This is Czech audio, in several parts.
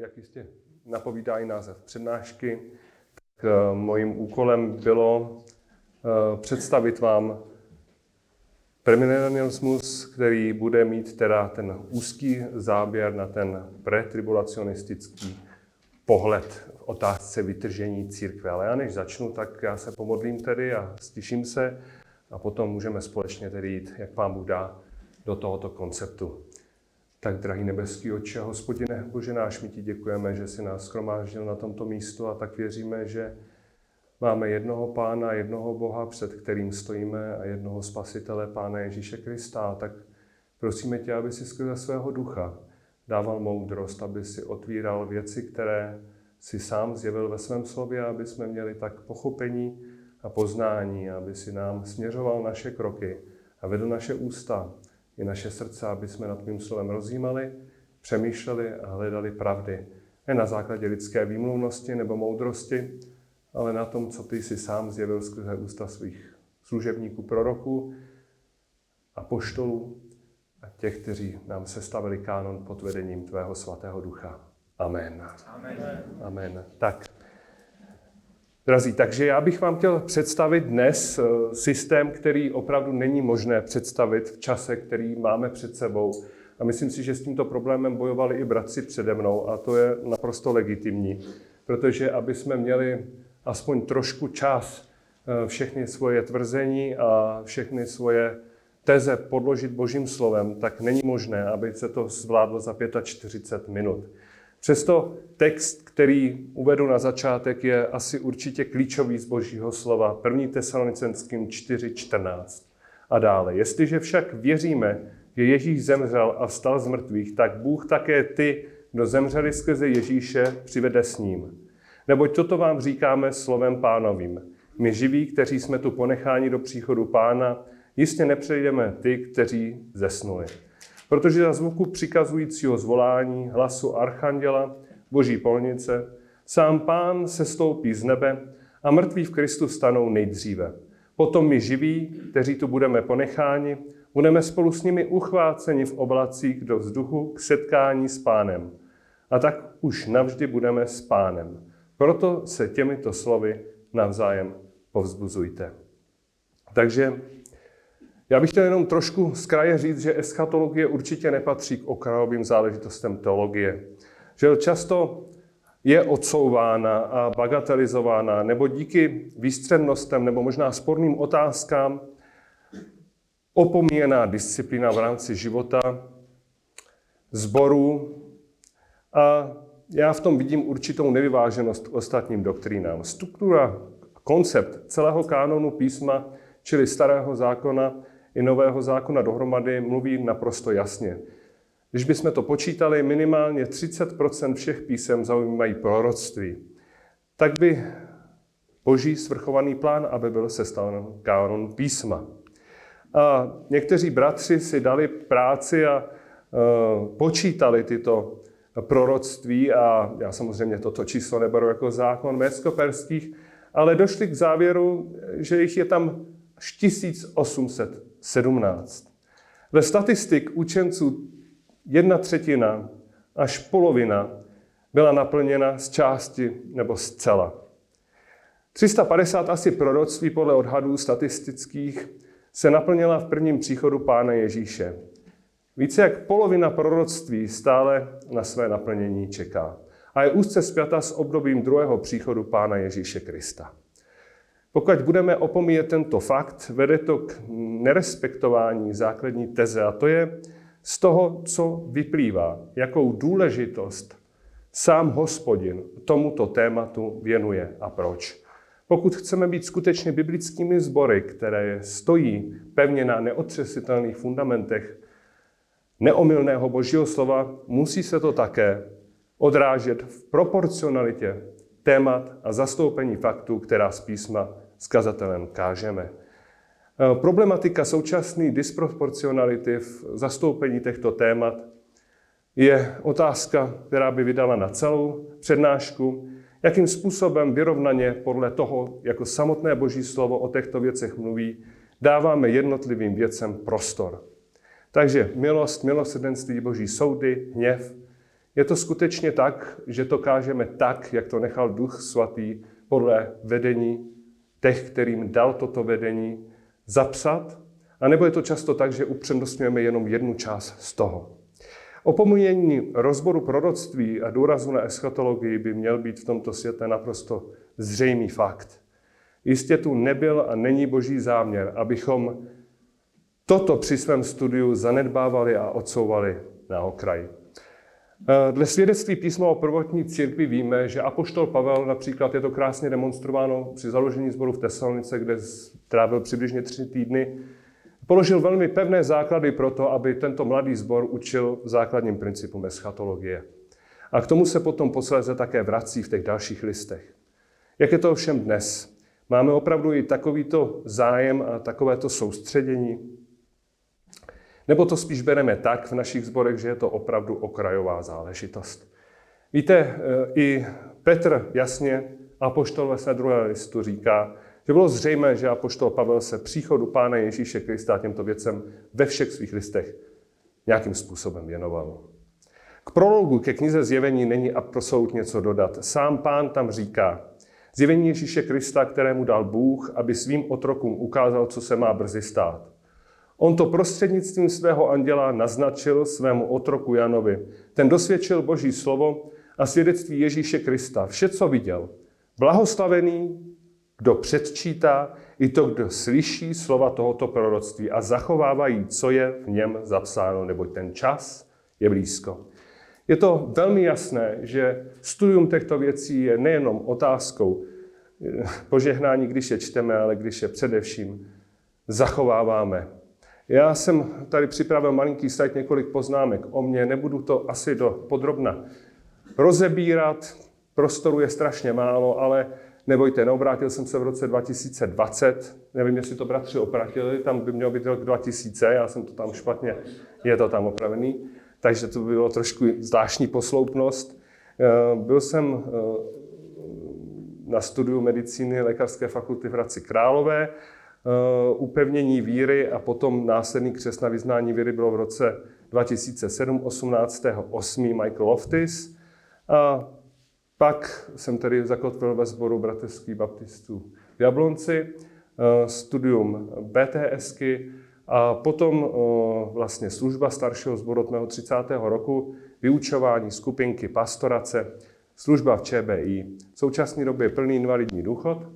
jak jistě napovídá i název přednášky, tak eh, mojím úkolem bylo eh, představit vám premilenialismus, který bude mít teda ten úzký záběr na ten pretribulacionistický pohled v otázce vytržení církve. Ale já než začnu, tak já se pomodlím tedy a stiším se a potom můžeme společně tedy jít, jak vám dá, do tohoto konceptu. Tak, drahý nebeský Otče, hospodine, Bože náš, my ti děkujeme, že jsi nás schromáždil na tomto místu a tak věříme, že máme jednoho Pána, jednoho Boha, před kterým stojíme a jednoho Spasitele, Pána Ježíše Krista. Tak prosíme tě, aby si skrze svého ducha dával moudrost, aby si otvíral věci, které si sám zjevil ve svém slově, aby jsme měli tak pochopení a poznání, aby si nám směřoval naše kroky a vedl naše ústa i naše srdce, aby jsme nad tvým slovem rozjímali, přemýšleli a hledali pravdy. Ne na základě lidské výmluvnosti nebo moudrosti, ale na tom, co ty si sám zjevil skrze ústa svých služebníků, proroků a poštolů a těch, kteří nám sestavili kánon pod vedením tvého svatého ducha. Amen. Amen. Amen. Tak, Drazí, takže já bych vám chtěl představit dnes eh, systém, který opravdu není možné představit v čase, který máme před sebou. A myslím si, že s tímto problémem bojovali i bratři přede mnou a to je naprosto legitimní. Protože aby jsme měli aspoň trošku čas eh, všechny svoje tvrzení a všechny svoje teze podložit božím slovem, tak není možné, aby se to zvládlo za 45 minut. Přesto text, který uvedu na začátek, je asi určitě klíčový z božího slova. 1. Tesalonicenským 4.14 a dále. Jestliže však věříme, že Ježíš zemřel a vstal z mrtvých, tak Bůh také ty, kdo zemřeli skrze Ježíše, přivede s ním. Neboť toto vám říkáme slovem pánovým. My živí, kteří jsme tu ponecháni do příchodu pána, jistě nepřejdeme ty, kteří zesnuli. Protože za zvuku přikazujícího zvolání, hlasu archanděla, boží polnice, sám pán se stoupí z nebe a mrtví v Kristu stanou nejdříve. Potom my živí, kteří tu budeme ponecháni, budeme spolu s nimi uchváceni v oblacích do vzduchu k setkání s pánem. A tak už navždy budeme s pánem. Proto se těmito slovy navzájem povzbuzujte. Takže já bych chtěl jenom trošku z kraje říct, že eschatologie určitě nepatří k okrajovým záležitostem teologie. Že často je odsouvána a bagatelizována, nebo díky výstřednostem nebo možná sporným otázkám opomíjená disciplína v rámci života, zboru a já v tom vidím určitou nevyváženost k ostatním doktrínám. Struktura, koncept celého kánonu písma, čili starého zákona, i Nového zákona dohromady mluví naprosto jasně. Když bychom to počítali, minimálně 30% všech písem zaujímají proroctví. Tak by boží svrchovaný plán, aby byl sestaven kánon písma. A někteří bratři si dali práci a uh, počítali tyto proroctví a já samozřejmě toto číslo neberu jako zákon mécko-perských, ale došli k závěru, že jich je tam 1800 17. Ve statistik učenců jedna třetina až polovina byla naplněna z části nebo zcela. 350 asi proroctví podle odhadů statistických se naplnila v prvním příchodu Pána Ježíše. Více jak polovina proroctví stále na své naplnění čeká a je úzce spjata s obdobím druhého příchodu Pána Ježíše Krista. Pokud budeme opomíjet tento fakt, vede to k nerespektování základní teze a to je z toho, co vyplývá, jakou důležitost sám hospodin tomuto tématu věnuje a proč. Pokud chceme být skutečně biblickými sbory, které stojí pevně na neotřesitelných fundamentech neomylného božího slova, musí se to také odrážet v proporcionalitě témat a zastoupení faktů, která z písma skazatelem kážeme. E, problematika současné disproporcionality v zastoupení těchto témat je otázka, která by vydala na celou přednášku, jakým způsobem vyrovnaně podle toho, jako samotné Boží slovo o těchto věcech mluví, dáváme jednotlivým věcem prostor. Takže milost, milosrdenství, Boží soudy, hněv, Je to skutečně tak, že to kážeme tak, jak to nechal Duch Svatý podle vedení těch, kterým dal toto vedení, zapsat? A nebo je to často tak, že upřednostňujeme jenom jednu část z toho? Opomíjení rozboru proroctví a důrazu na eschatologii by měl být v tomto světě naprosto zřejmý fakt. Jistě tu nebyl a není boží záměr, abychom toto při svém studiu zanedbávali a odsouvali na okraj. Eh, dle svědectví písma o prvotní církvi víme, že apoštol Pavel například je to krásně demonstrováno při založení sboru v Tesalonice, kde trávil přibližně tři týdny, položil velmi pevné základy pro to, aby tento mladý sbor učil základním principům eschatologie. A k tomu se potom posléze také vrací v těch dalších listech. Jak je to ovšem dnes? Máme opravdu i takovýto zájem a takovéto soustředění? Nebo to spíš bereme tak v našich zborech, že je to opravdu okrajová záležitost? Víte, e, i Petr jasně, apoštol ve své druhé listu říká, že bylo zřejmé, že apoštol Pavel se příchodu Pána Ježíše Krista těmto věcem ve všech svých listech nějakým způsobem věnoval. K prologu ke knize Zjevení není absolutně co dodat. Sám pán tam říká, Zjevení Ježíše Krista, kterému dal Bůh, aby svým otrokům ukázal, co se má brzy stát. On to prostřednictvím svého anděla naznačil svému otroku Janovi. Ten dosvědčil Boží slovo a svědectví Ježíše Krista. Vše, co viděl. Blahoslavený, kdo předčítá, i to, kdo slyší slova tohoto proroctví a zachovávají, co je v něm zapsáno, neboť ten čas je blízko. Je to velmi jasné, že studium těchto věcí je nejenom otázkou eh, požehnání, když je čteme, ale když je především zachováváme. Já jsem tady připravil malinký slide, několik poznámek o mně, nebudu to asi do podrobna rozebírat, prostoru je strašně málo, ale nebojte, neobrátil jsem se v roce 2020, nevím, jestli to bratři opratili, tam by mělo být rok 2000, já jsem to tam špatně, je to tam opravený takže to bylo trošku zvláštní posloupnost. Eh, byl jsem eh, na studiu medicíny Lékařské fakulty v Hradci Králové. Eh, upevnění víry a potom následný křes na vyznání víry bylo v roce 2007, 18. 8. Michael Loftis. A pak jsem tedy zakotvil ve sboru bratrských baptistů v Jablonci, studium BTSky, a potom vlastně služba staršího zboru od mého 30. roku, vyučování skupinky pastorace, služba v ČBI. V současné době plný invalidní důchod.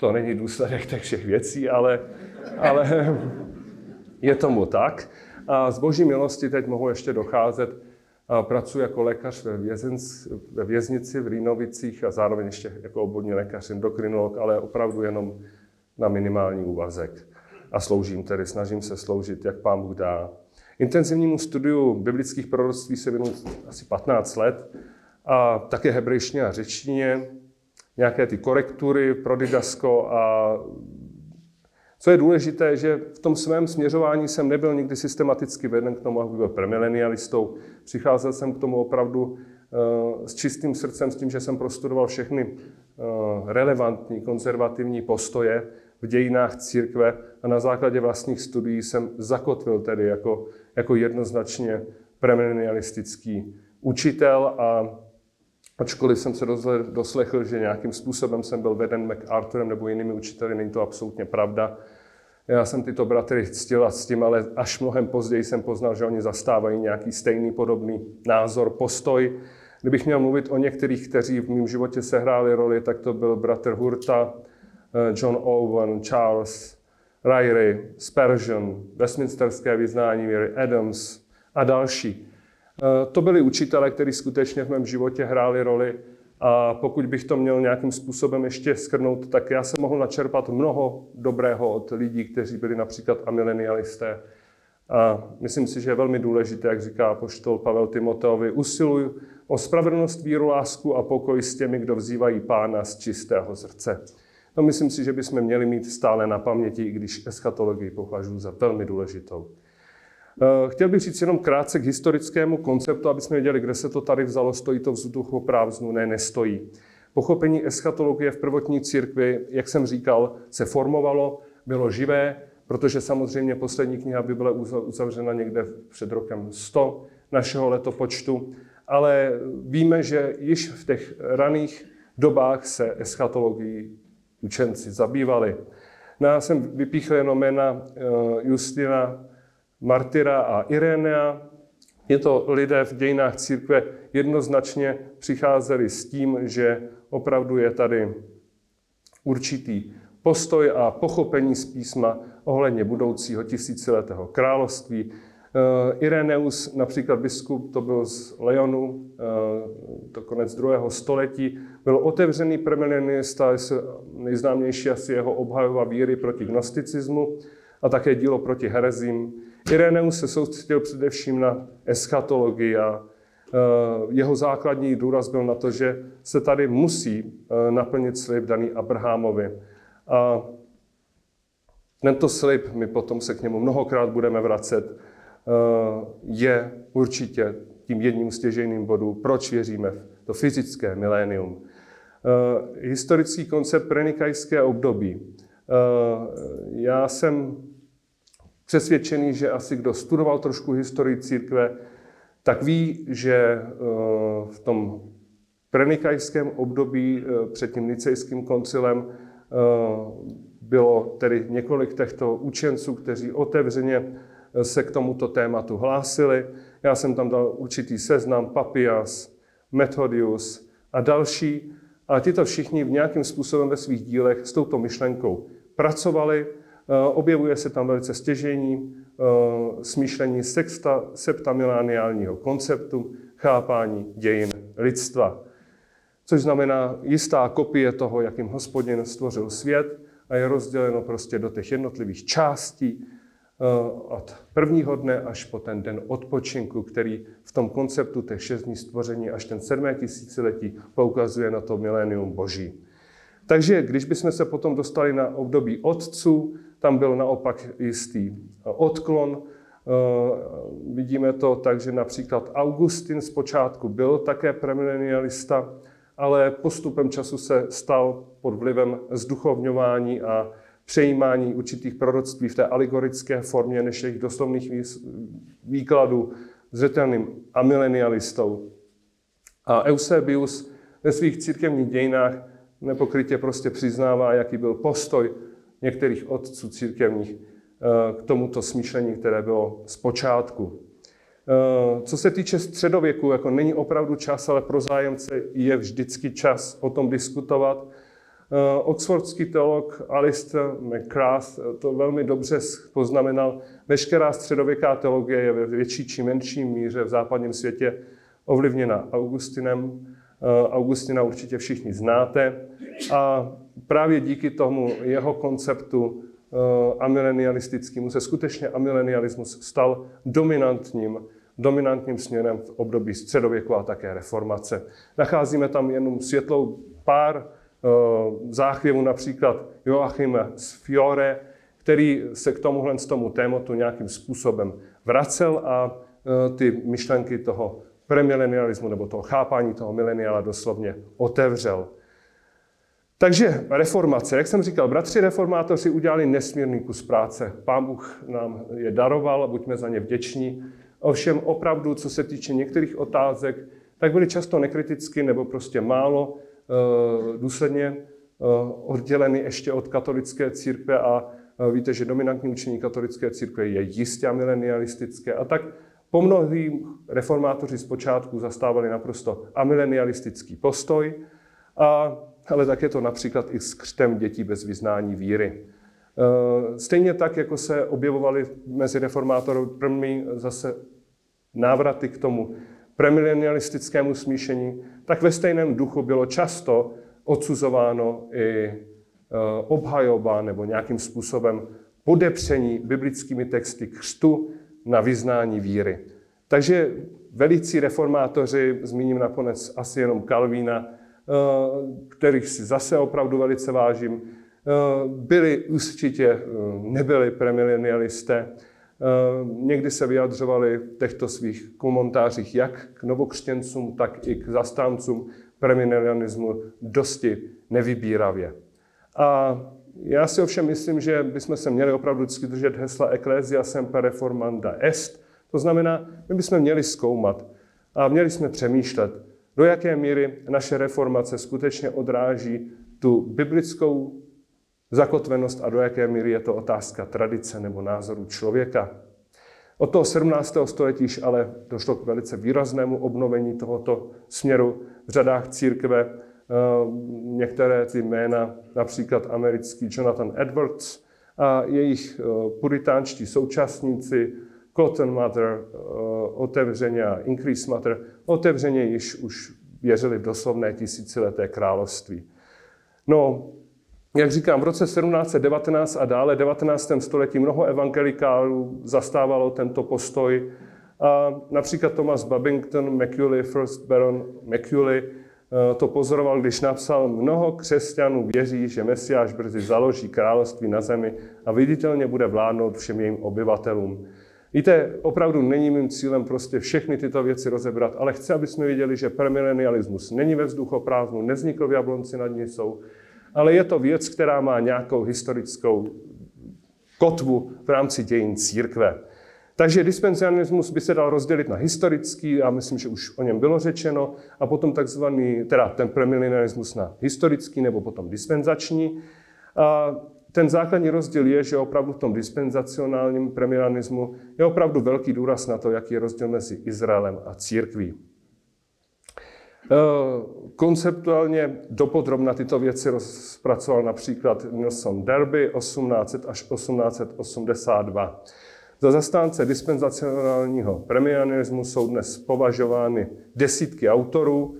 To není důsledek těch všech věcí, ale, ale je tomu tak. A z boží milosti teď mohu ještě docházet. Pracuji jako lékař ve, vězenc, ve věznici v Rýnovicích a zároveň ještě jako obvodní lékař, endokrinolog, ale opravdu jenom na minimální úvazek a sloužím tedy, snažím se sloužit, jak pán Bůh dá. Intenzivnímu studiu biblických proroctví se věnuju asi 15 let a také hebrejštině a řečtině, nějaké ty korektury, prodidasko a co je důležité, že v tom svém směřování jsem nebyl nikdy systematicky veden k tomu, abych byl premilenialistou. Přicházel jsem k tomu opravdu eh, s čistým srdcem, s tím, že jsem prostudoval všechny eh, relevantní konzervativní postoje, v dějinách církve a na základě vlastních studií jsem zakotvil tedy jako, jako jednoznačně premilenialistický učitel a ačkoliv jsem se doslechl, že nějakým způsobem jsem byl veden MacArthurem nebo jinými učiteli, není to absolutně pravda. Já jsem tyto bratry ctil a s tím, ale až mnohem později jsem poznal, že oni zastávají nějaký stejný podobný názor, postoj. Kdybych měl mluvit o některých, kteří v mém životě sehráli roli, tak to byl bratr Hurta, Eh, John Owen, Charles, Ryrie, Spurgeon, Westminsterské vyznání víry, Adams a další. Eh, to byli učitelé, kteří skutečně v mém životě hráli roli a pokud bych to měl nějakým způsobem ještě skrnout, tak já jsem mohl načerpat mnoho dobrého od lidí, kteří byli například amilenialisté. A myslím si, že je velmi důležité, jak říká poštol Pavel Timoteovi, usiluj o spravedlnost, víru, lásku a pokoj s těmi, kdo vzývají pána z čistého srdce. No, myslím si, že bychom měli mít stále na paměti, i když eschatologii považuji za velmi důležitou. Eh, chtěl bych říct jenom krátce k historickému konceptu, aby jsme věděli, kde se to tady vzalo, stojí to vzduchu právznu, ne, nestojí. Pochopení eschatologie v prvotní církvi, jak jsem říkal, se formovalo, bylo živé, protože samozřejmě poslední kniha by byla uzavřena někde před rokem 100 našeho letopočtu ale víme, že již v těch raných dobách se eschatologií učenci zabývali. No, já jsem vypíchl jenom jména eh, Justina, Martyra a Irenea. Je to lidé v dějinách církve jednoznačně přicházeli s tím, že opravdu je tady určitý postoj a pochopení z písma ohledně budoucího tisíciletého království. Eh, Ireneus, například biskup, to byl z Leonu, eh, to konec druhého století, byl otevřený premilenista, nejznámější asi jeho obhajova víry proti gnosticismu a také dílo proti herezím. Ireneus se soustředil především na eschatologii a eh, jeho základní důraz byl na to, že se tady musí naplnit slib daný Abrahamovi. A tento slib, my potom se k němu mnohokrát budeme vracet, eh, je určitě tím jedním stěžejným bodů, proč věříme v to fyzické milénium. Eh, historický koncept prenikajské období. Eh, já jsem přesvědčený, že asi kdo studoval trošku historii církve, tak ví, že v tom prenikajském období před tím nicejským koncilem Eh, bylo tedy několik těchto učenců, kteří otevřeně eh, se k tomuto tématu hlásili. Já jsem tam dal určitý seznam, Papias, Methodius a další. A tito všichni v nějakým způsobem ve svých dílech s touto myšlenkou pracovali. Eh, objevuje se tam velice stěžení smýšlení sexta, septamilaniálního konceptu, chápání dějin lidstva což znamená jistá kopie toho, jakým hospodin stvořil svět a je rozděleno prostě do těch jednotlivých částí eh, od prvního dne až po ten den odpočinku, který v tom konceptu těch šest dní stvoření až ten sedmé tisíciletí poukazuje na to milénium boží. Takže když bychom se potom dostali na období otců, tam byl naopak jistý odklon. Eh, vidíme to tak, že například Augustin zpočátku byl také premilenialista, ale postupem času se stal pod vlivem zduchovňování a přejímání určitých proroctví v té alegorické formě než jejich doslovných výkladů zřetelným amilenialistou. A Eusebius ve svých církevních dějinách nepokrytě prostě přiznává, jaký byl postoj některých otců církevních eh, k tomuto smýšlení, které bylo zpočátku. Eh, co se týče středověku, jako není opravdu čas, ale pro zájemce je vždycky čas o tom diskutovat. Eh, oxfordský teolog Alistair McCrath to velmi dobře poznamenal. Veškerá středověká teologie je ve větší či menší míře v západním světě ovlivněna Augustinem. Augustina určitě všichni znáte. A právě díky tomu jeho konceptu amilenialistickému se skutečně amilenialismus stal dominantním dominantním směrem v období středověku a také reformace. Nacházíme tam jenom světlou pár uh, záchvěvů, například Joachim z Fiore, který se k tomuhle z tomu tématu nějakým způsobem vracel a uh, ty myšlenky toho premilenialismu nebo toho chápání toho mileniala doslovně otevřel. Takže reformace. Jak jsem říkal, bratři reformátoři udělali nesmírný kus práce. Pán Bůh nám je daroval buďme za ně vděční. Ovšem opravdu, co se týče některých otázek, tak byly často nekriticky nebo prostě málo eh, důsledně eh, odděleny ještě od katolické církve a eh, víte, že dominantní učení katolické církve je jistě milenialistické a tak po mnohým reformátoři zpočátku zastávali naprosto amilenialistický postoj, a, ale tak je to například i s křtem dětí bez vyznání víry. Eh, stejně tak, jako se objevovaly mezi reformátory první zase návraty k tomu premilenialistickému smíšení, tak ve stejném duchu bylo často odsuzováno i eh, obhajoba nebo nějakým způsobem podepření biblickými texty křtu na vyznání víry. Takže velicí reformátoři, zmíním nakonec asi jenom Kalvína, kterých si zase opravdu velice vážím, Eh, byli určitě, eh, nebyli premilenialisté, eh, někdy se vyjadřovali v těchto svých komentářích jak k novokřtěncům, tak i k zastáncům premilenialismu dosti nevybíravě. A já si ovšem myslím, že bychom se měli opravdu vždycky držet hesla Ecclesia semper reformanda est. To znamená, my bychom měli zkoumat, A měli jsme přemýšlet, do jaké míry naše reformace skutečně odráží tu biblickou zakotvenost a do jaké míry je to otázka tradice nebo názoru člověka. Od toho 17. století ale došlo k velice výraznému obnovení tohoto směru v řadách církve. Eh, některé ty jména, například americký Jonathan Edwards a jejich eh, puritánští současníci, Cotton Mother, eh, otevřeně Increase Mother, otevřeně již už věřili v doslovné tisícileté království. No, jak říkám, v roce 1719 a dále, 19. století, mnoho evangelikálů zastávalo tento postoj. A například Thomas Babington Macaulay, first baron Macaulay, eh, to pozoroval, když napsal, mnoho křesťanů věří, že Mesiáš brzy založí království na zemi a viditelně bude vládnout všem jejím obyvatelům. Víte, opravdu není mým cílem prostě všechny tyto věci rozebrat, ale chci, aby jsme viděli, že premilenialismus není ve vzduchoprázdnu, neznikl v Jablonci nad Nisou, ale je to věc, která má nějakou historickou kotvu v rámci dějin církve. Takže dispenzianismus by se dal rozdělit na historický, a myslím, že už o něm bylo řečeno, a potom takzvaný, teda ten premilenialismus na historický nebo potom dispenzační. A ten základní rozdíl je, že opravdu v tom dispenzacionálním premilenialismu je opravdu velký důraz na to, jaký je rozdíl mezi Izraelem a církví. Eh, konceptuálně dopodrobna tyto věci rozpracoval například Nelson Derby 1800 až 1882. Za zastánce dispenzacionálního premianismu jsou dnes považovány desítky autorů,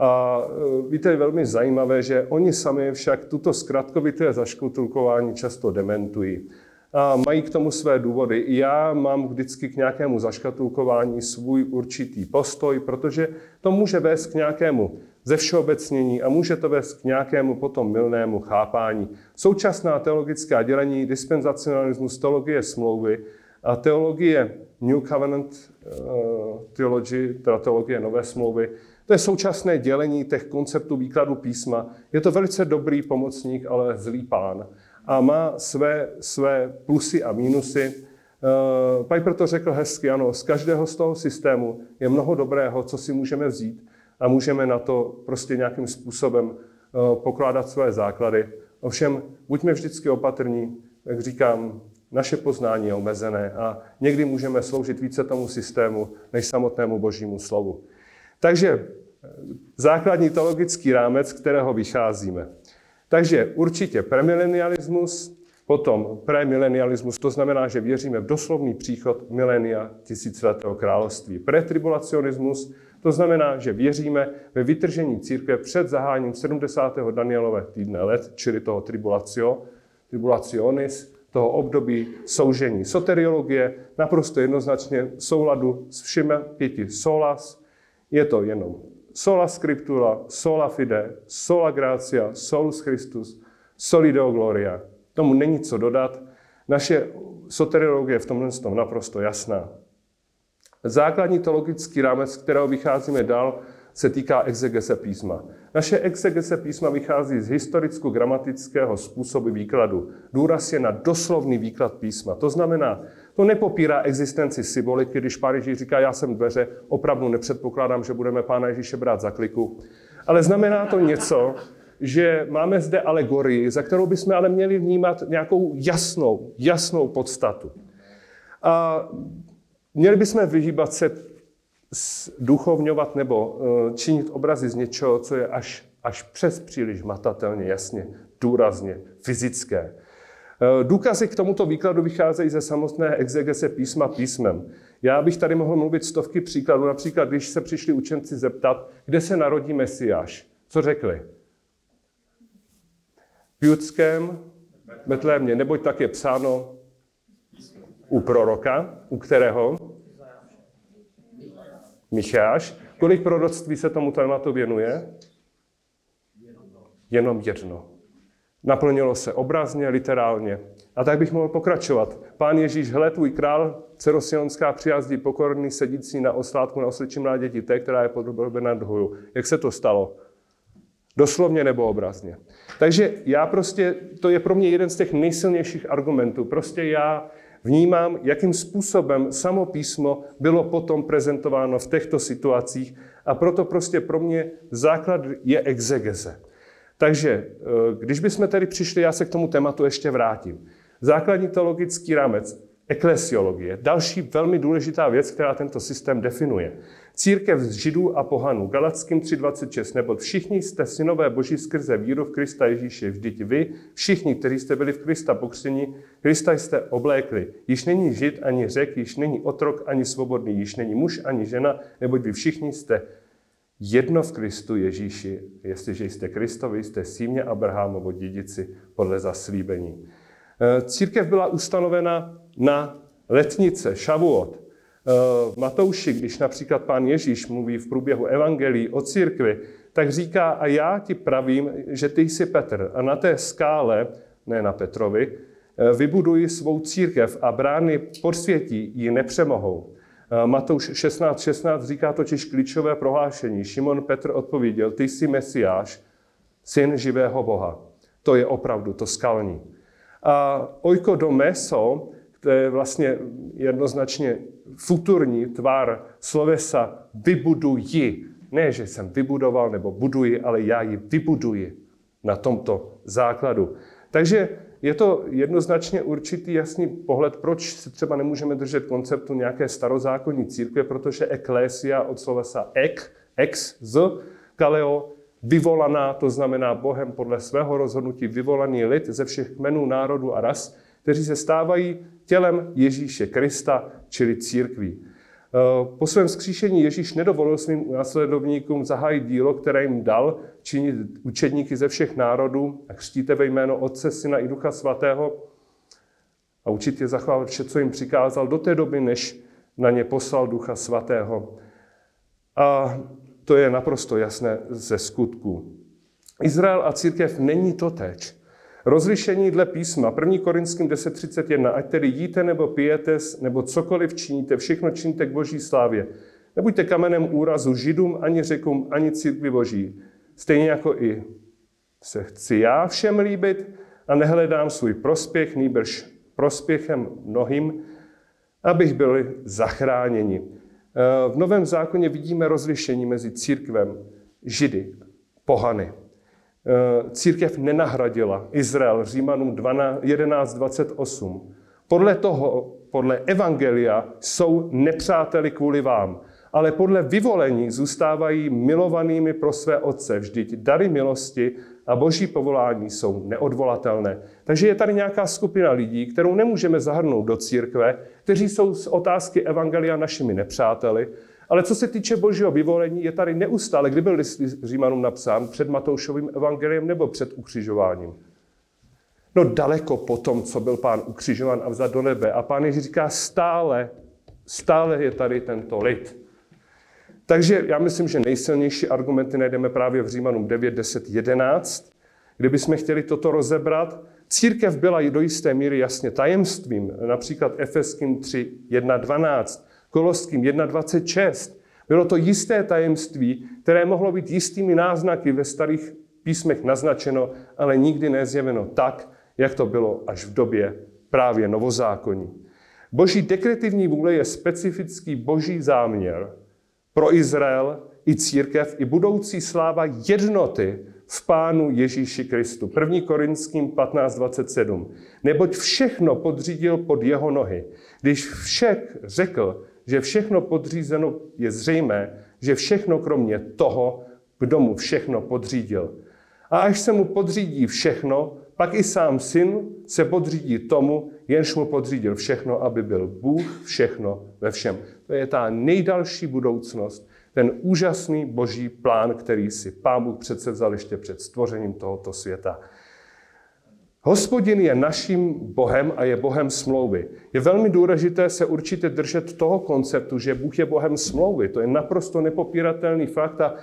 a eh, víte, je velmi zajímavé, že oni sami však tuto zkratkovité zaškutulkování často dementují. A mají k tomu své důvody. Já mám vždycky k nějakému zaškatulkování svůj určitý postoj, protože to může vést k nějakému ze všeobecnění a může to vést k nějakému potom milnému chápání. Současná teologická dělení, dispenzacionalismus, teologie smlouvy a teologie New Covenant uh, Theology, teda teologie nové smlouvy, to je současné dělení těch konceptů výkladu písma. Je to velice dobrý pomocník, ale zlý pán a má své, své plusy a mínusy. Uh, Piper to řekl hezky, ano, z každého z toho systému je mnoho dobrého, co si můžeme vzít a můžeme na to prostě nějakým způsobem uh, pokládat své základy. Ovšem, buďme vždycky opatrní, jak říkám, naše poznání je omezené a někdy můžeme sloužit více tomu systému než samotnému božímu slovu. Takže eh, základní teologický rámec, kterého vycházíme. Takže určitě premilenialismus, potom premilenialismus, to znamená, že věříme v doslovný příchod milenia tisíciletého království. Pretribulacionismus, to znamená, že věříme ve vytržení církve před zahájením 70. Danielové týdne let, čili toho tribulacio, tribulacionis, toho období soužení. Soteriologie naprosto jednoznačně souladu s všemi pěti solas. Je to jenom sola scriptura, sola fide, sola gratia, solus Christus, soli deo gloria. Tomu není co dodat. Naše soteriologie je v tomhle tom naprosto jasná. Základní teologický rámec, z kterého vycházíme dál, se týká exegese písma. Naše exegese písma vychází z historicko-gramatického způsobu výkladu. Důraz je na doslovný výklad písma. To znamená, to nepopírá existenci symboliky, když Ježíš říká, já jsem dveře, opravdu nepředpokládám, že budeme pána Ježíše brát za kliku. Ale znamená to něco, že máme zde alegorii, za kterou bychom ale měli vnímat nějakou jasnou, jasnou podstatu. A měli bychom vyhýbat se duchovňovat nebo eh, činit obrazy z něčeho, co je až, až přes příliš matatelně, jasně, důrazně, fyzické. Eh, důkazy k tomuto výkladu vycházejí ze samotné exegese písma písmem. Já bych tady mohl mluvit stovky příkladů. Například, když se přišli učenci zeptat, kde se narodí Mesiáš. Co řekli? V Judském Betlémě, neboť tak je psáno u proroka, u kterého? Micháš. Kolik proroctví se tomu tématu věnuje? Jenom jedno. Naplnilo se obrazně, literálně. A tak bych mohl pokračovat. Pán Ježíš, hle, tvůj král, cerosionská přijazdí pokorný, sedící na oslátku na osličím mláděti, té, která je podobena dhoju. Jak se to stalo? Doslovně nebo obrazně. Takže já prostě, to je pro mě jeden z těch nejsilnějších argumentů. Prostě já vnímám, jakým způsobem samo písmo bylo potom prezentováno v těchto situacích a proto prostě pro mě základ je exegeze. Takže eh, když bychom tedy přišli, já se k tomu tématu ještě vrátím. Základní teologický rámec, eklesiologie, další velmi důležitá věc, která tento systém definuje. Církev z židů a pohanů, Galackým 3.26, nebo všichni jste synové boží skrze víru v Krista Ježíše. Vždyť vy, všichni, kteří jste byli v Krista pokřtěni, Krista jste oblékli. Již není žid ani řek, již není otrok ani svobodný, již není muž ani žena, neboť vy všichni jste jedno v Kristu Ježíši. Jestliže jste Kristovi, jste símě Abrahamovo dědici podle zaslíbení. E, církev byla ustanovena na letnice, šavuot. E, v Matouši, když například pán Ježíš mluví v průběhu evangelií o církvi, tak říká, a já ti pravím, že ty jsi Petr a na té skále, ne na Petrovi, e, vybuduji svou církev a brány podsvětí ji nepřemohou. Eh, Matouš 16.16 16 říká totiž klíčové prohlášení. Šimon Petr odpověděl, ty jsi Mesiáš, syn živého Boha. To je opravdu to skalní. A ojko do meso, to je vlastně jednoznačně futurní tvar slovesa vybuduji. Ne, že jsem vybudoval nebo buduji, ale já ji vybuduji na tomto základu. Takže je to jednoznačně určitý jasný pohled, proč se třeba nemůžeme držet konceptu nějaké starozákonní církve, protože eklésia od slovesa ek, ex, z, kaleo, vyvolaná, to znamená Bohem podle svého rozhodnutí vyvolaný lid ze všech kmenů, národů a ras, kteří se stávají tělem Ježíše Krista, čili církví. Eh, po svém skříšení Ježíš nedovolil svým následovníkům zahájit dílo, které jim dal, činit učedníky ze všech národů a křtíte ve jméno Otce, Syna i Ducha Svatého a učit je zachovávat vše, co jim přikázal do té doby, než na ně poslal Ducha Svatého. A to je naprosto jasné ze skutku. Izrael a církev není to teč. Rozlišení dle písma, 1. Korinským 10.31, ať tedy jíte nebo pijete, nebo cokoliv činíte, všechno činíte k boží slávě. Nebuďte kamenem úrazu židům, ani řekům, ani církvi boží. Stejně jako i se chci já všem líbit a nehledám svůj prospěch, nýbrž prospěchem mnohým, abych byli zachráněni. V Novém zákoně vidíme rozlišení mezi církvem, židy, pohany. Eh, církev nenahradila Izrael Římanům 11.28. Podle toho, podle Evangelia, jsou nepřáteli kvůli vám, ale podle vyvolení zůstávají milovanými pro své otce. Vždyť dary milosti a boží povolání jsou neodvolatelné. Takže je tady nějaká skupina lidí, kterou nemůžeme zahrnout do církve, kteří jsou z otázky Evangelia našimi nepřáteli, ale co se týče božího vyvolení, je tady neustále, kdy byl list Římanům napsán, před Matoušovým evangeliem nebo před ukřižováním. No daleko po tom, co byl pán ukřižován a vzat do nebe. A pán Ježíš říká, stále, stále je tady tento lid. Takže já myslím, že nejsilnější argumenty najdeme právě v Římanům 9, 10, 11. Kdybychom chtěli toto rozebrat, církev byla do jisté míry jasně tajemstvím, například Efeským 3, 1, 12. Koloským 1.26. Bylo to jisté tajemství, které mohlo být jistými náznaky ve starých písmech naznačeno, ale nikdy nezjeveno tak, jak to bylo až v době právě novozákonní. Boží dekretivní vůle je specifický boží záměr pro Izrael i církev i budoucí sláva jednoty v Pánu Ježíši Kristu. 1. Korinským 15.27. Neboť všechno podřídil pod jeho nohy. Když všech řekl, že všechno podřízeno je zřejmé, že všechno kromě toho, kdo mu všechno podřídil. A až se mu podřídí všechno, pak i sám syn se podřídí tomu, jenž mu podřídil všechno, aby byl Bůh všechno ve všem. To je ta nejdalší budoucnost, ten úžasný boží plán, který si Pán Bůh přece vzal ještě před stvořením tohoto světa. Hospodin je naším Bohem a je Bohem smlouvy. Je velmi důležité se určitě držet toho konceptu, že Bůh je Bohem smlouvy. To je naprosto nepopíratelný fakt a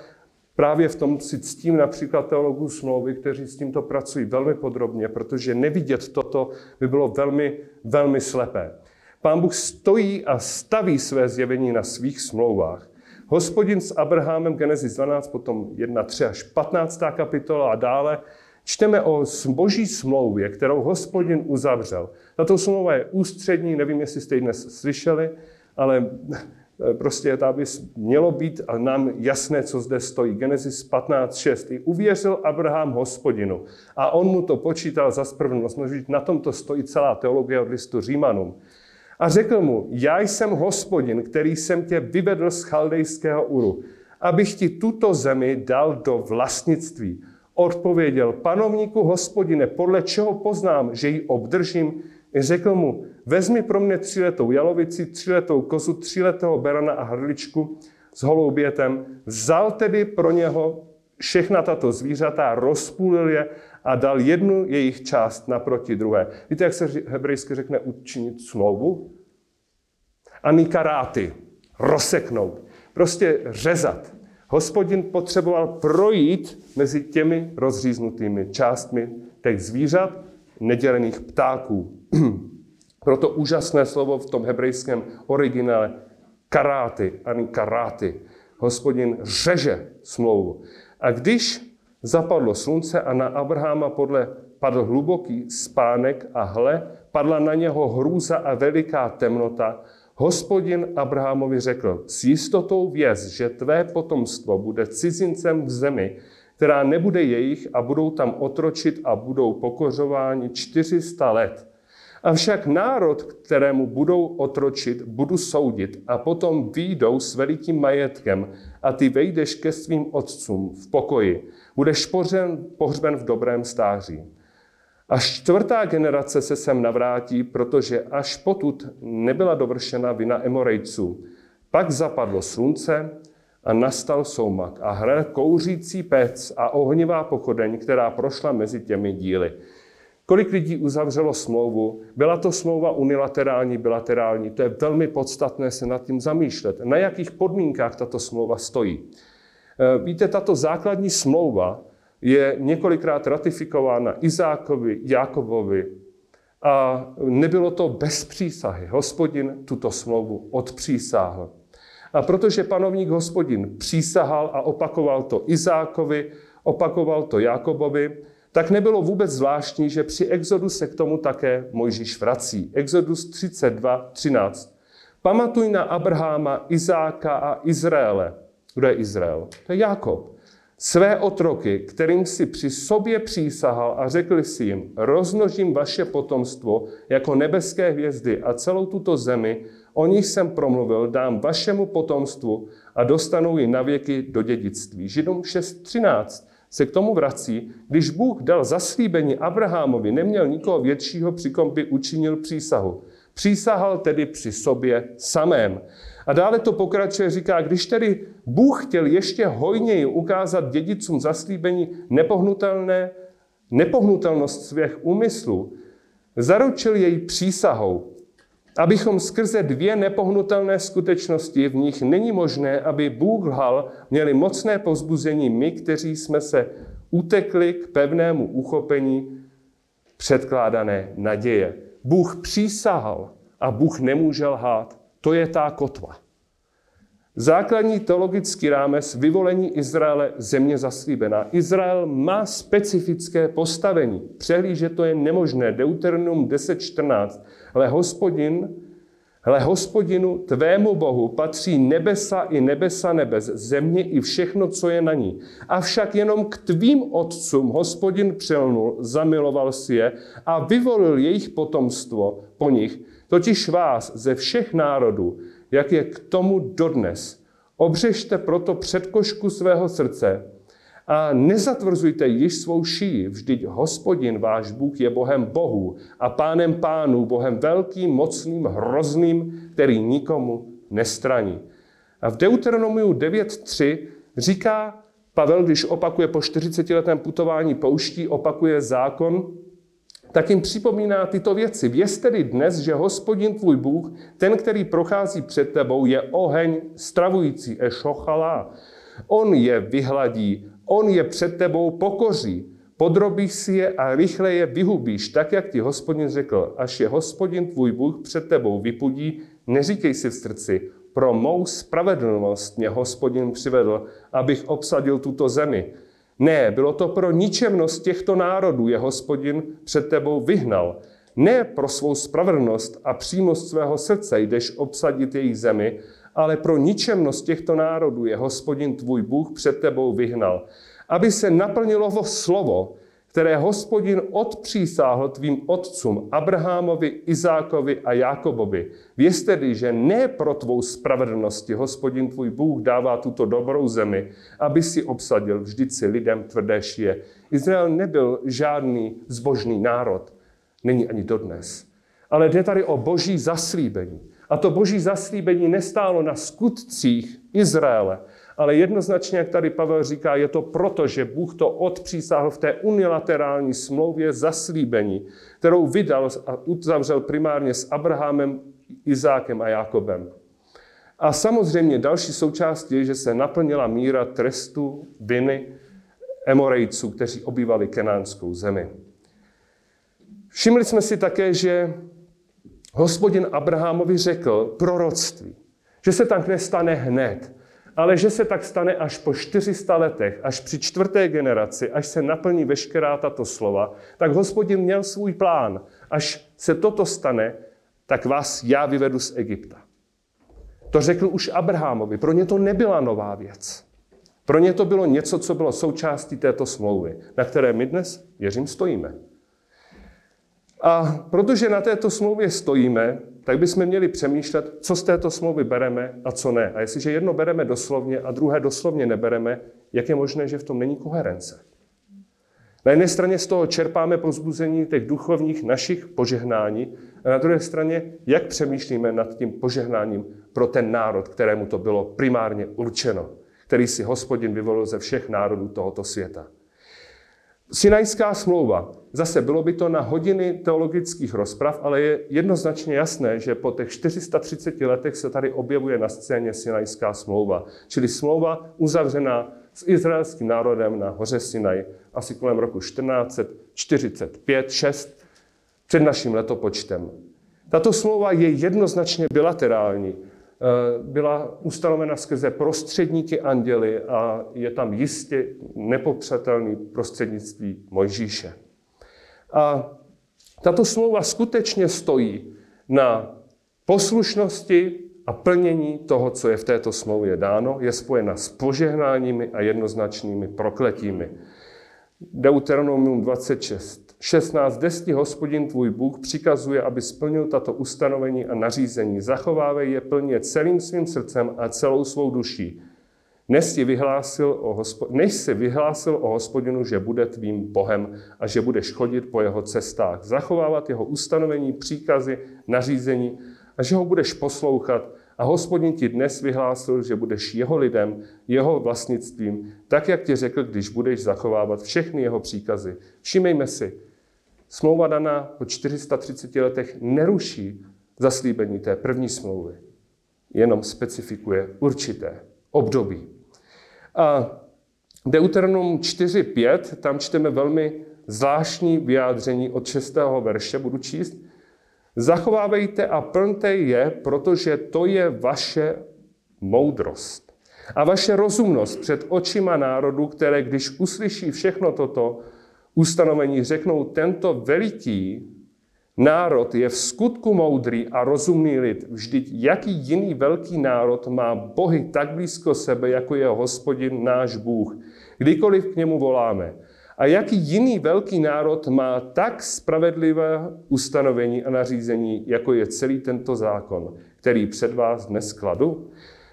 právě v tom si ctím například teologů smlouvy, kteří s tímto pracují velmi podrobně, protože nevidět toto by bylo velmi, velmi slepé. Pán Bůh stojí a staví své zjevení na svých smlouvách. Hospodin s Abrahamem, Genesis 12, potom 1, 3 až 15. kapitola a dále, Čteme o boží smlouvě, kterou hospodin uzavřel. Tato smlouva je ústřední, nevím, jestli jste ji dnes slyšeli, ale eh, prostě to by mělo být a nám jasné, co zde stojí. Genesis 15.6. I uvěřil Abraham hospodinu a on mu to počítal za spravedlnost. Na tom to stojí celá teologie od listu Římanům. A řekl mu, já jsem hospodin, který jsem tě vyvedl z chaldejského Uru, abych ti tuto zemi dal do vlastnictví. Odpověděl, panovníku hospodine, podle čeho poznám, že ji obdržím? Řekl mu, vezmi pro mě tříletou jalovici, tříletou kozu, tříletého berana a hrdličku s holoubětem. Vzal tedy pro něho všechna tato zvířata, rozpůlil je a dal jednu jejich část naproti druhé. Víte, jak se hebrejsky řekne učinit smlouvu? Anikaráty, rozseknout, prostě řezat. Hospodin potřeboval projít mezi těmi rozříznutými částmi těch zvířat, nedělených ptáků. Proto úžasné slovo v tom hebrejském originále karáty, ani karáty. Hospodin řeže smlouvu. A když zapadlo slunce a na Abrahama podle padl hluboký spánek a hle, padla na něho hrůza a veliká temnota, Hospodin Abrahamovi řekl, s jistotou věz, že tvé potomstvo bude cizincem v zemi, která nebude jejich a budou tam otročit a budou pokořováni 400 let. Avšak národ, kterému budou otročit, budu soudit a potom výjdou s velikým majetkem a ty vejdeš ke svým otcům v pokoji. Budeš pořen, pohřben v dobrém stáří. Až čtvrtá generace se sem navrátí, protože až potud nebyla dovršena vina Emorejců. Pak zapadlo slunce a nastal soumak a hrál kouřící pec a ohnivá pochodeň, která prošla mezi těmi díly. Kolik lidí uzavřelo smlouvu? Byla to smlouva unilaterální, bilaterální? To je velmi podstatné se nad tím zamýšlet. Na jakých podmínkách tato smlouva stojí? E, víte, tato základní smlouva je několikrát ratifikována Izákovi, Jákobovi a nebylo to bez přísahy. Hospodin tuto smlouvu odpřísáhl. A protože panovník hospodin přísahal a opakoval to Izákovi, opakoval to Jákobovi, tak nebylo vůbec zvláštní, že při Exodu se k tomu také Mojžíš vrací. Exodus 32, 13. Pamatuj na Abraháma, Izáka a Izraele. Kdo je Izrael? To je Jákob své otroky, kterým si při sobě přísahal a řekl si jim, roznožím vaše potomstvo jako nebeské hvězdy a celou tuto zemi, o nich jsem promluvil, dám vašemu potomstvu a dostanou ji navěky do dědictví. Židům 6.13 se k tomu vrací, když Bůh dal zaslíbení Abrahamovi, neměl nikoho většího, při kom by učinil přísahu. Přísahal tedy při sobě samém. A dále to pokračuje, říká, když tedy Bůh chtěl ještě hojněji ukázat dědicům zaslíbení nepohnutelné, nepohnutelnost svých úmyslů, zaručil jej přísahou, abychom skrze dvě nepohnutelné skutečnosti, v nich není možné, aby Bůh lhal, měli mocné pozbuzení my, kteří jsme se utekli k pevnému uchopení předkládané naděje. Bůh přísahal a Bůh nemůže lhát. To je ta kotva. Základní teologický rámec vyvolení Izraele země zaslíbená. Izrael má specifické postavení. Přehlížet to je nemožné. Deuteronomium 10.14. Ale hospodin, ale hospodinu, tvému bohu, patří nebesa i nebesa nebes, země i všechno, co je na ní. Avšak jenom k tvým otcům hospodin přelnul, zamiloval si je a vyvolil jejich potomstvo po nich, totiž vás ze všech národů, jak je k tomu dodnes. Obřežte proto předkošku svého srdce a nezatvrzujte již svou šíji. Vždyť hospodin, váš Bůh, je Bohem Bohu a pánem pánů, Bohem velkým, mocným, hrozným, který nikomu nestraní. A v Deuteronomiu 9.3 říká Pavel, když opakuje po 40 letém putování pouští, opakuje zákon, tak jim připomíná tyto věci. Věz tedy dnes, že hospodin tvůj Bůh, ten, který prochází před tebou, je oheň stravující, ešochala. On je vyhladí, on je před tebou pokoří. Podrobíš si je a rychle je vyhubíš, tak jak ti hospodin řekl. Až je hospodin tvůj Bůh před tebou vypudí, neříkej si v srdci, pro mou spravedlnost mě hospodin přivedl, abych obsadil tuto zemi. Ne, bylo to pro ničemnost těchto národů, je hospodin před tebou vyhnal. Ne pro svou spravedlnost a přímost svého srdce jdeš obsadit jejich zemi, ale pro ničemnost těchto národů je hospodin tvůj Bůh před tebou vyhnal. Aby se naplnilo slovo, které hospodin odpřísáhl tvým otcům Abrahamovi, Izákovi a Jákobovi. Věz tedy, že ne pro tvou spravedlnosti hospodin tvůj Bůh dává tuto dobrou zemi, aby si obsadil, vždyť si lidem tvrdé šije. Izrael nebyl žádný zbožný národ, není ani dodnes. Ale jde tady o boží zaslíbení. A to boží zaslíbení nestálo na skutcích Izraele, ale jednoznačně, jak tady Pavel říká, je to proto, že Bůh to odpřísáhl v té unilaterální smlouvě zaslíbení, kterou vydal a uzavřel primárně s Abrahamem, Izákem a Jakobem. A samozřejmě další součástí je, že se naplnila míra trestu viny Emorejců, kteří obývali kenánskou zemi. Všimli jsme si také, že hospodin Abrahamovi řekl proroctví, že se tak nestane hned, ale že se tak stane až po 400 letech, až při čtvrté generaci, až se naplní veškerá tato slova, tak hospodin měl svůj plán. Až se toto stane, tak vás já vyvedu z Egypta. To řekl už Abrahamovi. Pro ně to nebyla nová věc. Pro ně to bylo něco, co bylo součástí této smlouvy, na které my dnes, věřím, stojíme. A protože na této smlouvě stojíme, tak bychom měli přemýšlet, co z této smlouvy bereme a co ne. A jestliže jedno bereme doslovně a druhé doslovně nebereme, jak je možné, že v tom není koherence? Na jedné straně z toho čerpáme pozbuzení těch duchovních našich požehnání, a na druhé straně, jak přemýšlíme nad tím požehnáním pro ten národ, kterému to bylo primárně určeno, který si hospodin vyvolil ze všech národů tohoto světa. Sinajská smlouva. Zase bylo by to na hodiny teologických rozprav, ale je jednoznačně jasné, že po těch 430 letech se tady objevuje na scéně Sinajská smlouva. Čili smlouva uzavřená s izraelským národem na hoře Sinaj asi kolem roku 1445-6 před naším letopočtem. Tato smlouva je jednoznačně bilaterální. Eh, byla ustanovena skrze prostředníky anděly a je tam jistě nepopřatelný prostřednictví Mojžíše. A tato smlouva skutečně stojí na poslušnosti a plnění toho, co je v této smlouvě dáno, je spojena s požehnáními a jednoznačnými prokletími. Deuteronomium 26. 16. Desti hospodin tvůj Bůh přikazuje, aby splnil tato ustanovení a nařízení. Zachovávej je plně celým svým srdcem a celou svou duší. Si vyhlásil o, hospo- než si vyhlásil o hospodinu, že bude tvým Bohem a že budeš chodit po jeho cestách, zachovávat jeho ustanovení, příkazy, nařízení a že ho budeš poslouchat a hospodin ti dnes vyhlásil, že budeš jeho lidem, jeho vlastnictvím, tak, jak ti řekl, když budeš zachovávat všechny jeho příkazy. Všimejme si, smlouva daná po 430 letech neruší zaslíbení té první smlouvy. Jenom specifikuje určité období. A Deuteronom 4.5, tam čteme velmi zvláštní vyjádření od 6. verše, budu číst. Zachovávejte a plňte je, protože to je vaše moudrost a vaše rozumnost před očima národu, které když uslyší všechno toto ustanovení, řeknou, tento veliký národ je v skutku moudrý a rozumný lid. Vždyť jaký jiný velký národ má bohy tak blízko sebe, jako je hospodin náš Bůh, kdykoliv k němu voláme. A jaký jiný velký národ má tak spravedlivé ustanovení a nařízení, jako je celý tento zákon, který před vás dnes kladu?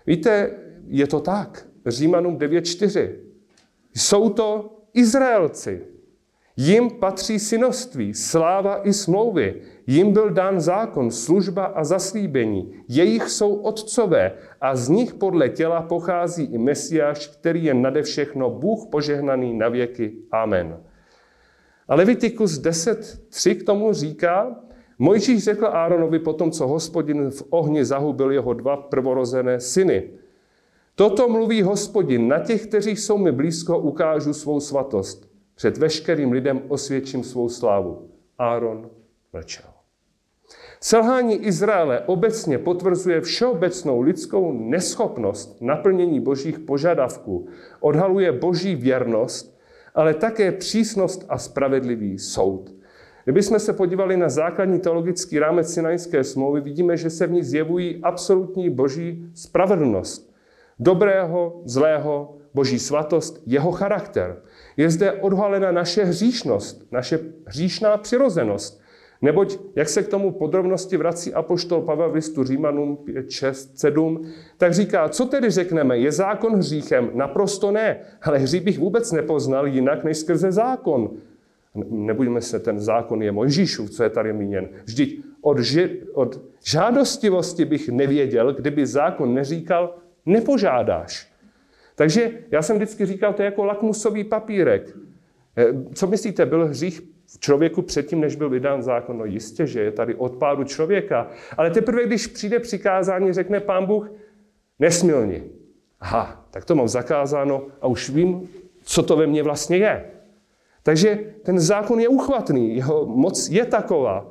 Víte, je to tak. Římanům 9.4. Jsou to Izraelci. Jim patří synoství, sláva i smlouvy. Jim byl dán zákon, služba a zaslíbení. Jejich jsou otcové a z nich podle těla pochází i Mesiáš, který je nade všechno Bůh požehnaný na věky. Amen. A Levitikus 10.3 k tomu říká, Mojžíš řekl Áronovi potom, co hospodin v ohni zahubil jeho dva prvorozené syny. Toto mluví hospodin, na těch, kteří jsou mi blízko, ukážu svou svatost. Před veškerým lidem osvědčím svou slávu. Áron mlčel. Selhání Izraele obecně potvrzuje všeobecnou lidskou neschopnost naplnění božích požadavků, odhaluje boží věrnost ale také přísnost a spravedlivý soud. Kdybychom se podívali na základní teologický rámec Sinajské smlouvy, vidíme, že se v ní zjevují absolutní boží spravedlnost. Dobrého, zlého, boží svatost, jeho charakter. Je zde odhalena naše hříšnost, naše hříšná přirozenost. Neboť, jak se k tomu podrobnosti vrací apoštol Pavel v listu Římanům 5, 6, 7, tak říká, co tedy řekneme, je zákon hříchem? Naprosto ne, ale hřích bych vůbec nepoznal jinak než skrze zákon. Nebudeme se, ten zákon je Mojžíšův, co je tady míněn. Vždyť od, ži, od žádostivosti bych nevěděl, kdyby zákon neříkal, nepožádáš. Takže já jsem vždycky říkal, to je jako lakmusový papírek. Eh, co myslíte, byl hřích v člověku předtím, než byl vydán zákon? No jistě, že je tady odpádu člověka. Ale teprve, když přijde přikázání, řekne pán Bůh, nesmilni. Aha, tak to mám zakázáno a už vím, co to ve mně vlastně je. Takže ten zákon je uchvatný, jeho moc je taková.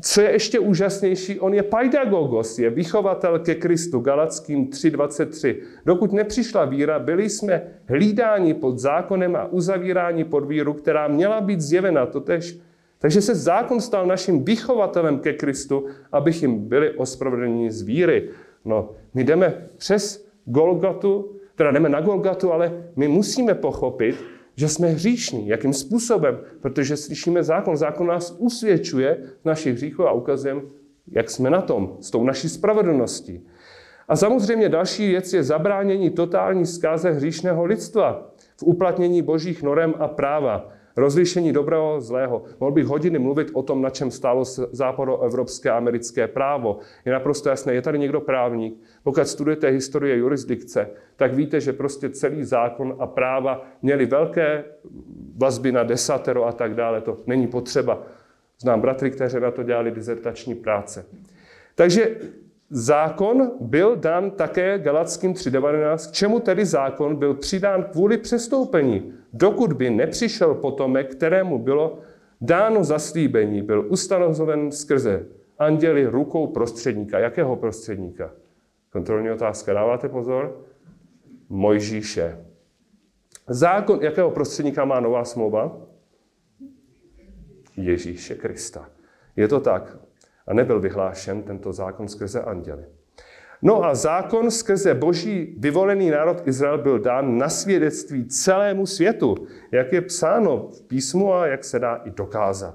Co je ještě úžasnější, on je paidagogos, je vychovatel ke Kristu, Galackým 3.23. Dokud nepřišla víra, byli jsme hlídáni pod zákonem a uzavíráni pod víru, která měla být zjevena totež. Takže se zákon stal naším vychovatelem ke Kristu, abychom byli ospravedlněni z víry. No, my jdeme přes Golgatu, teda jdeme na Golgatu, ale my musíme pochopit, že jsme hříšní. Jakým způsobem? Protože slyšíme zákon. Zákon nás usvědčuje z našich hříchů a ukazuje, jak jsme na tom, s tou naší spravedlností. A samozřejmě další věc je zabránění totální zkáze hříšného lidstva v uplatnění božích norem a práva. Rozlišení dobrého a zlého. Mohl bych hodiny mluvit o tom, na čem stálo západoevropské a americké právo. Je naprosto jasné, je tady někdo právník. Pokud studujete historie jurisdikce, tak víte, že prostě celý zákon a práva měli velké vazby na desatero a tak dále. To není potřeba. Znám bratry, kteří na to dělali dizertační práce. Takže Zákon byl dán také Galackým 3.19. K čemu tedy zákon byl přidán kvůli přestoupení? Dokud by nepřišel potomek, kterému bylo dáno zaslíbení, byl ustanoven skrze anděli rukou prostředníka. Jakého prostředníka? Kontrolní otázka. Dáváte pozor? Mojžíše. Zákon jakého prostředníka má nová smlouva? Ježíše Krista. Je to tak a nebyl vyhlášen tento zákon skrze anděly. No a zákon skrze boží vyvolený národ Izrael byl dán na svědectví celému světu, jak je psáno v písmu a jak se dá i dokázat.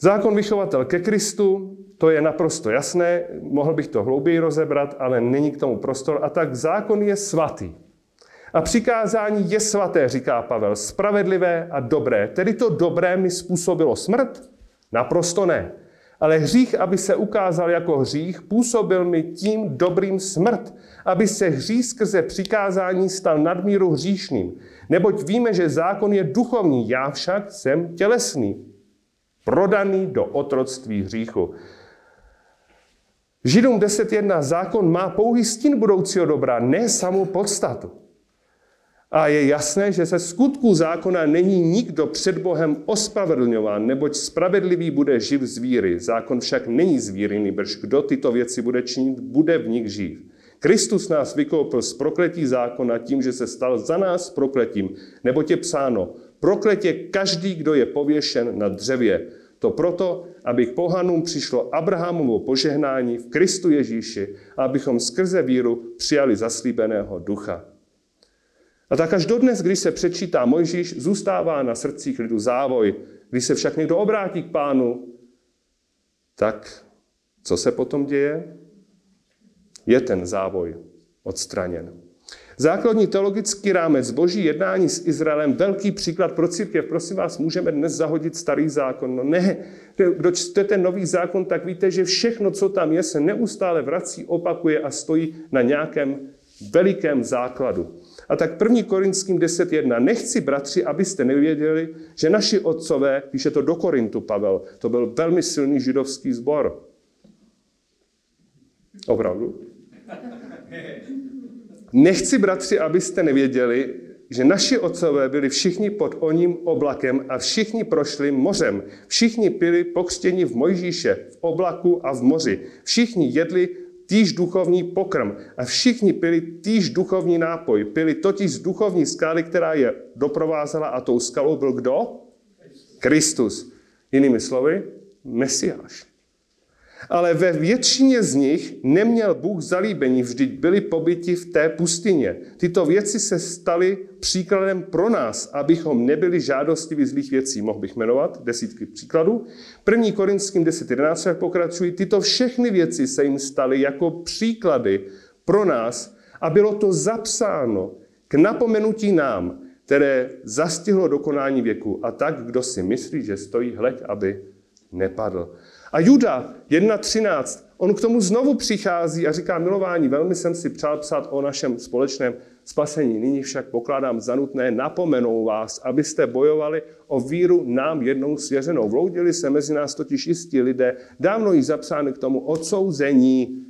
Zákon vychovatel ke Kristu, to je naprosto jasné, mohl bych to hlouběji rozebrat, ale není k tomu prostor. A tak zákon je svatý. A přikázání je svaté, říká Pavel, spravedlivé a dobré. Tedy to dobré mi způsobilo smrt? Naprosto ne. Ale hřích, aby se ukázal jako hřích, působil mi tím dobrým smrt, aby se hřích skrze přikázání stal nadmíru hříšným. Neboť víme, že zákon je duchovní, já však jsem tělesný, prodaný do otroctví hříchu. Židům 10.1 zákon má pouhý stín budoucího dobra, ne samou podstatu. A je jasné, že se skutku zákona není nikdo před Bohem ospravedlňován, neboť spravedlivý bude živ z víry. Zákon však není z víry, nebož kdo tyto věci bude činit, bude v nich živ. Kristus nás vykoupil z prokletí zákona tím, že se stal za nás prokletím, neboť je psáno, prokletě každý, kdo je pověšen na dřevě. To proto, aby k pohanům přišlo Abrahamovo požehnání v Kristu Ježíši a abychom skrze víru přijali zaslíbeného ducha. A tak až dodnes, když se přečítá Mojžíš, zůstává na srdcích lidu závoj. Když se však někdo obrátí k pánu, tak co se potom děje? Je ten závoj odstraněn. Základní teologický rámec boží jednání s Izraelem, velký příklad pro církev. Prosím vás, můžeme dnes zahodit starý zákon? No ne, kdo čtete nový zákon, tak víte, že všechno, co tam je, se neustále vrací, opakuje a stojí na nějakém velikém základu. A tak 1. Korinským 10.1. Nechci, bratři, abyste nevěděli, že naši otcové, píše to do Korintu Pavel, to byl velmi silný židovský sbor. Opravdu? Nechci, bratři, abyste nevěděli, že naši otcové byli všichni pod oním oblakem a všichni prošli mořem. Všichni byli pokřtěni v Mojžíše, v oblaku a v moři. Všichni jedli týž duchovní pokrm a všichni pili týž duchovní nápoj. Pili totiž z duchovní skály, která je doprovázela a tou skalou byl kdo? Kristus. Jinými slovy, Mesiáš. Ale ve většině z nich neměl Bůh zalíbení, vždyť byli pobyti v té pustině. Tyto věci se staly příkladem pro nás, abychom nebyli žádostiví zlých věcí. Mohl bych jmenovat desítky příkladů. První Korinským 10.11 pokračují. Tyto všechny věci se jim staly jako příklady pro nás a bylo to zapsáno k napomenutí nám, které zastihlo dokonání věku. A tak, kdo si myslí, že stojí, hleď, aby nepadl. A Juda 1.13, on k tomu znovu přichází a říká, milování, velmi jsem si přál psát o našem společném spasení. Nyní však pokládám za nutné napomenou vás, abyste bojovali o víru nám jednou svěřenou. Vloudili se mezi nás totiž jistí lidé, dávno jí zapsány k tomu odsouzení.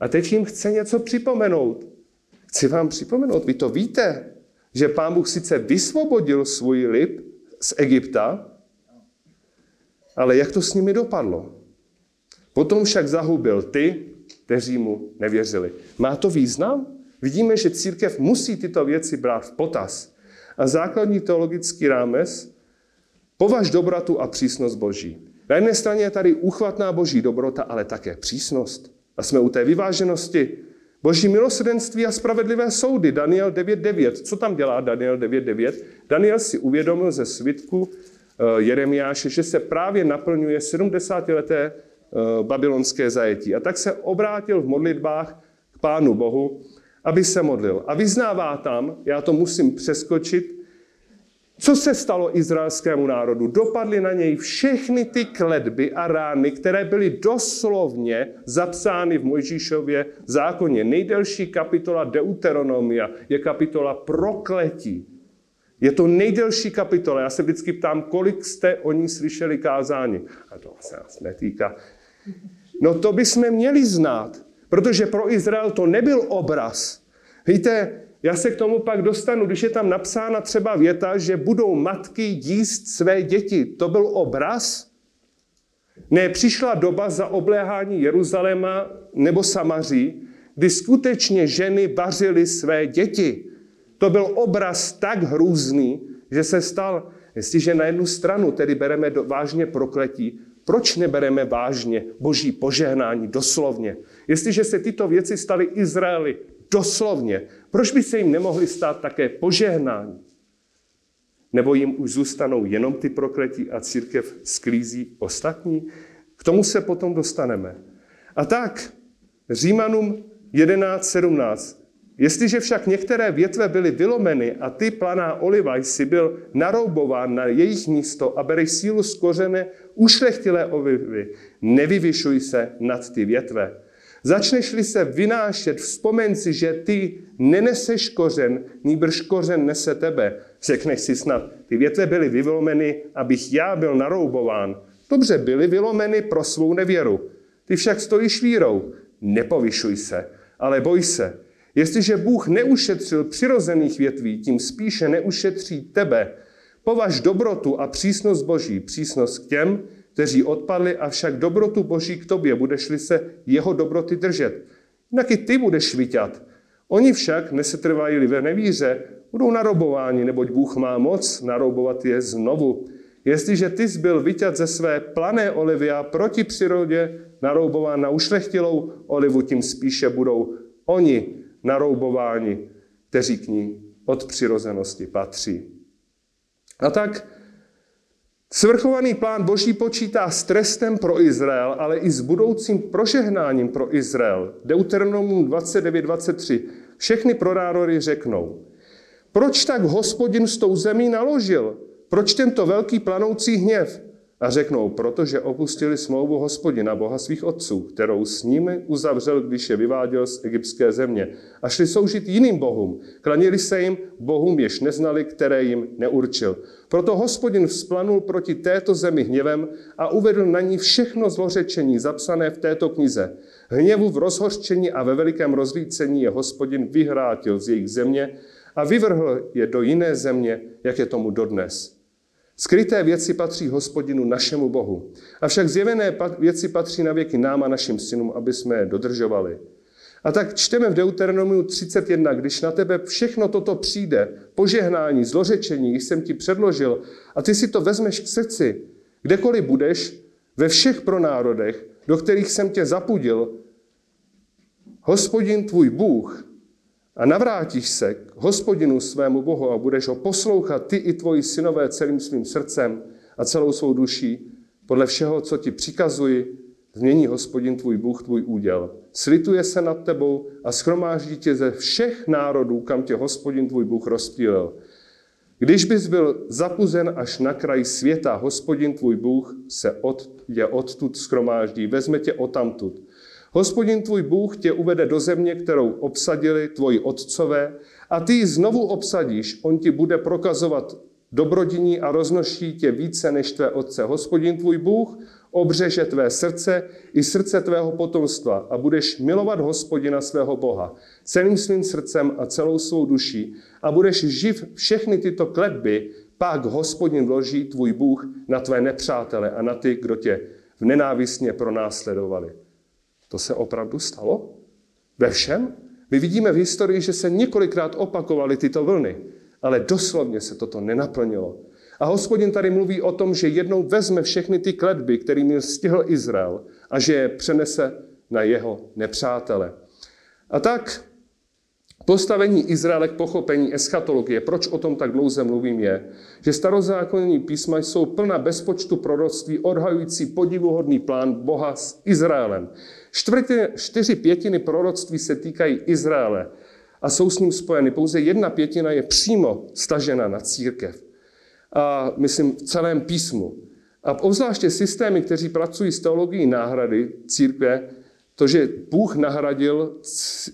A teď jim chce něco připomenout. Chci vám připomenout, vy to víte, že pán Bůh sice vysvobodil svůj lid z Egypta, ale jak to s nimi dopadlo? Potom však zahubil ty, kteří mu nevěřili. Má to význam? Vidíme, že církev musí tyto věci brát v potaz. A základní teologický rámec považ dobratu a přísnost Boží. Na jedné straně je tady uchvatná Boží dobrota, ale také přísnost. A jsme u té vyváženosti. Boží milosrdenství a spravedlivé soudy. Daniel 9.9. Co tam dělá Daniel 9.9? Daniel si uvědomil ze svitku Jeremiáše, že se právě naplňuje 70-leté eh, babylonské zajetí. A tak se obrátil v modlitbách k Pánu Bohu, aby se modlil. A vyznává tam, já to musím přeskočit, co se stalo izraelskému národu? Dopadly na něj všechny ty kledby a rány, které byly doslovně zapsány v Mojžíšově zákoně. Nejdelší kapitola Deuteronomia je kapitola prokletí. Je to nejdelší kapitola. Já se vždycky ptám, kolik jste o ní slyšeli kázání. A to se nás netýká. No to bychom měli znát, protože pro Izrael to nebyl obraz. Víte, já se k tomu pak dostanu, když je tam napsána třeba věta, že budou matky jíst své děti. To byl obraz? Ne, přišla doba za obléhání Jeruzaléma nebo Samaří, kdy skutečně ženy vařily své děti. To byl obraz tak hrůzný, že se stal, jestliže na jednu stranu tedy bereme do, vážně prokletí, proč nebereme vážně boží požehnání doslovně? Jestliže se tyto věci staly Izraeli doslovně, proč by se jim nemohly stát také požehnání? Nebo jim už zůstanou jenom ty prokletí a církev sklízí ostatní? K tomu se potom dostaneme. A tak, Římanům 11.17. Jestliže však některé větve byly vylomeny a ty planá oliva jsi byl naroubován na jejich místo a bereš sílu z kořene ušlechtilé olivy, nevyvyšuj se nad ty větve. Začneš-li se vynášet, vzpomeň si, že ty neneseš kořen, nýbrž kořen nese tebe. Řekneš si snad, ty větve byly vylomeny, abych já byl naroubován. Dobře, byly vylomeny pro svou nevěru. Ty však stojíš vírou. Nepovyšuj se, ale boj se Jestliže Bůh neušetřil přirozených větví, tím spíše neušetří tebe. Považ dobrotu a přísnost Boží, přísnost k těm, kteří odpadli, avšak dobrotu Boží k tobě, budeš-li se jeho dobroty držet. Jinak i ty budeš vyťat. Oni však, nesetrvají ve nevíře, budou narobováni, neboť Bůh má moc narobovat je znovu. Jestliže ty jsi byl vyťat ze své plané olivy a proti přírodě naroubován na ušlechtilou olivu, tím spíše budou oni naroubováni, kteří k ní od přirozenosti patří. A tak svrchovaný plán Boží počítá s trestem pro Izrael, ale i s budoucím prožehnáním pro Izrael. Deuteronomum 29.23. Všechny pronárory řeknou, proč tak hospodin s tou zemí naložil? Proč tento velký planoucí hněv? A řeknou, protože opustili smlouvu hospodina, boha svých otců, kterou s nimi uzavřel, když je vyváděl z egyptské země. A šli soužit jiným bohům. Klanili se jim bohům, jež neznali, které jim neurčil. Proto hospodin vzplanul proti této zemi hněvem a uvedl na ní všechno zlořečení zapsané v této knize. Hněvu v rozhořčení a ve velikém rozlícení je hospodin vyhrátil z jejich země a vyvrhl je do jiné země, jak je tomu dodnes. Skryté věci patří hospodinu našemu Bohu. Avšak zjevené věci patří na věky nám a našim synům, aby jsme je dodržovali. A tak čteme v Deuteronomiu 31, když na tebe všechno toto přijde, požehnání, zlořečení, když jsem ti předložil, a ty si to vezmeš k srdci, kdekoliv budeš, ve všech pronárodech, do kterých jsem tě zapudil, hospodin tvůj Bůh a navrátíš se k hospodinu svému Bohu a budeš ho poslouchat ty i tvoji synové celým svým srdcem a celou svou duší, podle všeho, co ti přikazuji, změní hospodin tvůj Bůh tvůj úděl. Slituje se nad tebou a schromáždí tě ze všech národů, kam tě hospodin tvůj Bůh rozptýlil. Když bys byl zapuzen až na kraj světa, hospodin tvůj Bůh se od, je odtud schromáždí, vezme tě otamtud. Hospodin tvůj Bůh tě uvede do země, kterou obsadili tvoji otcové, a ty ji znovu obsadíš. On ti bude prokazovat dobrodiní a roznoší tě více než tvé otce. Hospodin tvůj Bůh obřeže tvé srdce i srdce tvého potomstva a budeš milovat hospodina svého Boha celým svým srdcem a celou svou duší a budeš živ všechny tyto kletby, pak hospodin vloží tvůj Bůh na tvé nepřátele a na ty, kdo tě v nenávistně pronásledovali. To se opravdu stalo? Ve všem? My vidíme v historii, že se několikrát opakovaly tyto vlny, ale doslovně se toto nenaplnilo. A hospodin tady mluví o tom, že jednou vezme všechny ty kletby, kterými stihl Izrael a že je přenese na jeho nepřátele. A tak Postavení Izraele k pochopení eschatologie, proč o tom tak dlouze mluvím, je, že starozákonní písma jsou plná bezpočtu proroctví odhajující podivuhodný plán Boha s Izraelem. Čtvrtě, čtyři pětiny proroctví se týkají Izraele a jsou s ním spojeny. Pouze jedna pětina je přímo stažena na církev. A myslím v celém písmu. A obzvláště systémy, kteří pracují s teologií náhrady církve, to, že Bůh nahradil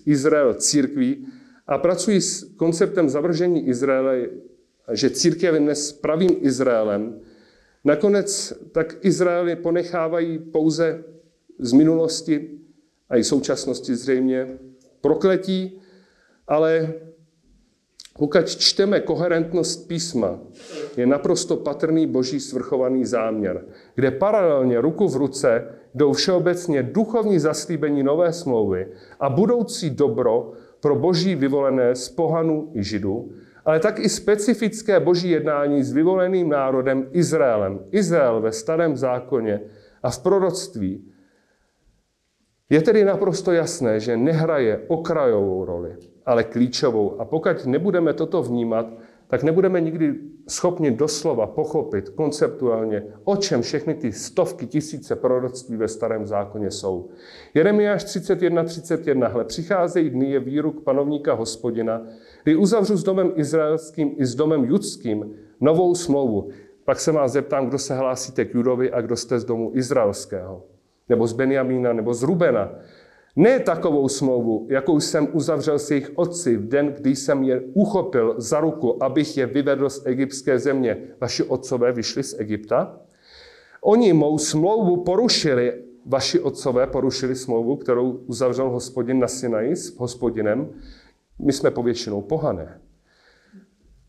Izrael církví a pracují s konceptem zavržení Izraele, že církev je dnes pravým Izraelem, nakonec tak Izraeli ponechávají pouze z minulosti a i současnosti zřejmě prokletí, ale pokud čteme koherentnost písma, je naprosto patrný boží svrchovaný záměr, kde paralelně ruku v ruce jdou všeobecně duchovní zaslíbení nové smlouvy a budoucí dobro pro boží vyvolené z pohanu i židů, ale tak i specifické boží jednání s vyvoleným národem Izraelem. Izrael ve starém zákoně a v proroctví je tedy naprosto jasné, že nehraje okrajovou roli, ale klíčovou. A pokud nebudeme toto vnímat, tak nebudeme nikdy schopni doslova pochopit konceptuálně, o čem všechny ty stovky tisíce proroctví ve starém zákoně jsou. Jeremiáš 31, 31. Hle, přicházejí dny je výruk panovníka hospodina, kdy uzavřu s domem izraelským i s domem judským novou smlouvu. Pak se vás zeptám, kdo se hlásíte k Judovi a kdo jste z domu izraelského. Nebo z Benjamína, nebo z Rubena. Ne takovou smlouvu, jakou jsem uzavřel s jejich otci v den, kdy jsem je uchopil za ruku, abych je vyvedl z egyptské země. Vaši otcové vyšli z Egypta. Oni mou smlouvu porušili, vaši otcové porušili smlouvu, kterou uzavřel hospodin na Sinaji s hospodinem. My jsme povětšinou pohané.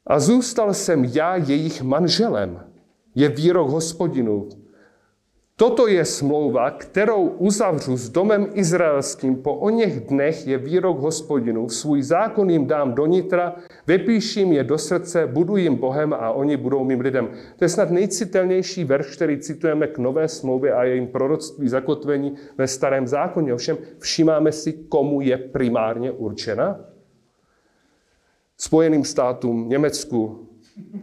A zůstal jsem já jejich manželem. Je výrok hospodinu. Toto je smlouva, kterou uzavřu s domem izraelským. Po o něch dnech je výrok hospodinu. Svůj zákon jim dám do nitra, vypíším je do srdce, budu jim Bohem a oni budou mým lidem. To je snad nejcitelnější verš, který citujeme k nové smlouvě a jejím proroctví zakotvení ve starém zákoně. Ovšem všímáme si, komu je primárně určena? Spojeným státům, Německu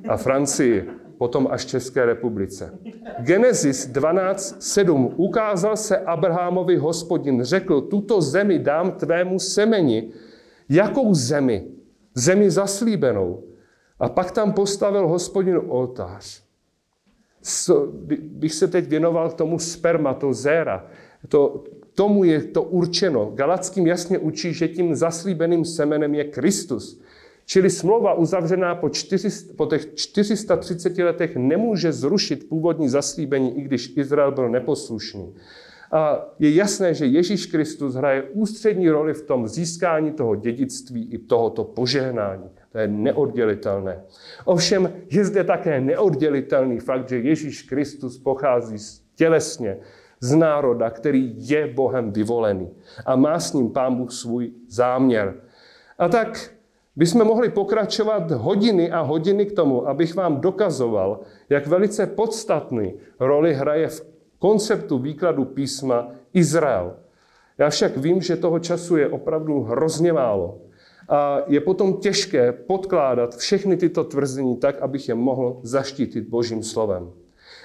a Francii potom až České republice. Genesis 12.7. Ukázal se Abrahamovi hospodin, řekl, tuto zemi dám tvému semeni. Jakou zemi? Zemi zaslíbenou. A pak tam postavil hospodin oltář. Bych se teď věnoval tomu zéra. To, tomu je to určeno. Galackým jasně učí, že tím zaslíbeným semenem je Kristus. Čili smlouva uzavřená po, 400, po těch 430 letech nemůže zrušit původní zaslíbení, i když Izrael byl neposlušný. A je jasné, že Ježíš Kristus hraje ústřední roli v tom získání toho dědictví i tohoto požehnání. To je neoddělitelné. Ovšem je zde také neoddělitelný fakt, že Ježíš Kristus pochází tělesně z národa, který je Bohem vyvolený a má s ním Pán Bůh svůj záměr. A tak bychom mohli pokračovat hodiny a hodiny k tomu, abych vám dokazoval, jak velice podstatný roli hraje v konceptu výkladu písma Izrael. Já však vím, že toho času je opravdu hrozně málo. A je potom těžké podkládat všechny tyto tvrzení tak, abych je mohl zaštítit Božím slovem.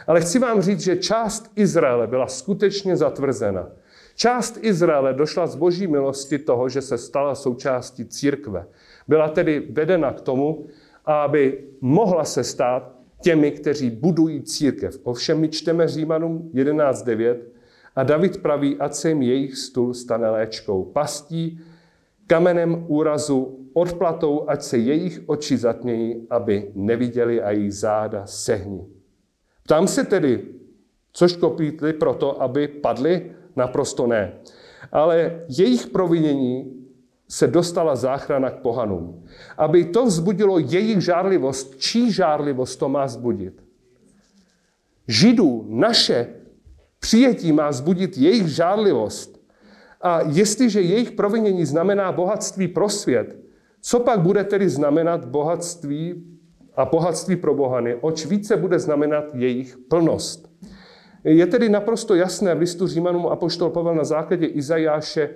Ale chci vám říct, že část Izraele byla skutečně zatvrzena. Část Izraele došla z boží milosti toho, že se stala součástí církve. Byla tedy vedena k tomu, aby mohla se stát těmi, kteří budují církev. Ovšem my čteme Římanům 11.9 a David praví, ať se jim jejich stůl stane léčkou, pastí, kamenem úrazu, odplatou, ať se jejich oči zatmějí, aby neviděli a jejich záda sehní. Ptám se tedy, což kopítli proto, aby padli? Naprosto ne. Ale jejich provinění se dostala záchrana k pohanům. Aby to vzbudilo jejich žárlivost, čí žárlivost to má zbudit? Židů, naše přijetí má zbudit jejich žárlivost. A jestliže jejich provinění znamená bohatství pro svět, co pak bude tedy znamenat bohatství a bohatství pro bohany? Oč více bude znamenat jejich plnost? Je tedy naprosto jasné v listu Římanům apoštol Pavel na základě Izajáše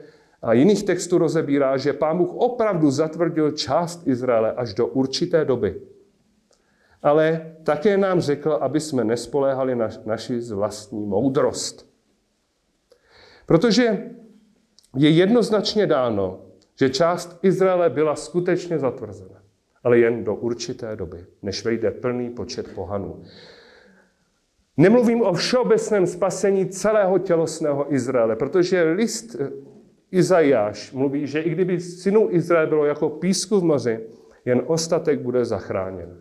a jiných textů rozebírá, že pán Bůh opravdu zatvrdil část Izraele až do určité doby. Ale také nám řekl, aby jsme nespoléhali na naši vlastní moudrost. Protože je jednoznačně dáno, že část Izraele byla skutečně zatvrzena, ale jen do určité doby, než vejde plný počet pohanů. Nemluvím o všeobecném spasení celého tělosného Izraele, protože list Izajáš mluví, že i kdyby synů Izrael bylo jako písku v moři, jen ostatek bude zachráněn.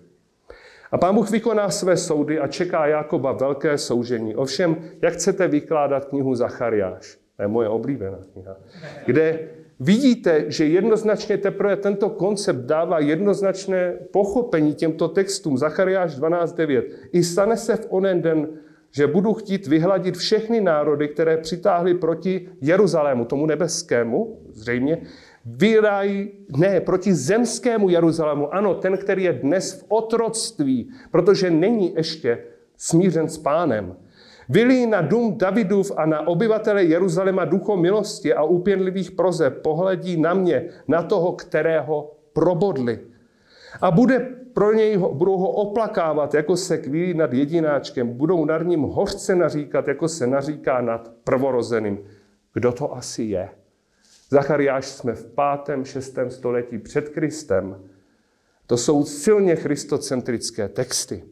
A pán Bůh vykoná své soudy a čeká Jakoba velké soužení. Ovšem, jak chcete vykládat knihu Zachariáš? To je moje oblíbená kniha. Kde vidíte, že jednoznačně teprve tento koncept dává jednoznačné pochopení těmto textům. Zachariáš 12.9. I stane se v onen den že budu chtít vyhladit všechny národy, které přitáhly proti Jeruzalému, tomu nebeskému, zřejmě, vyrají, ne, proti zemskému Jeruzalému, ano, ten, který je dnes v otroctví, protože není ještě smířen s pánem. Vylí na dům Davidův a na obyvatele Jeruzaléma ducho milosti a úpěnlivých proze pohledí na mě, na toho, kterého probodli. A bude pro něj, budou ho oplakávat, jako se kvílí nad jedináčkem. Budou nad ním hořce naříkat, jako se naříká nad prvorozeným. Kdo to asi je? Zachariáš jsme v 5. 6. století před Kristem. To jsou silně christocentrické texty.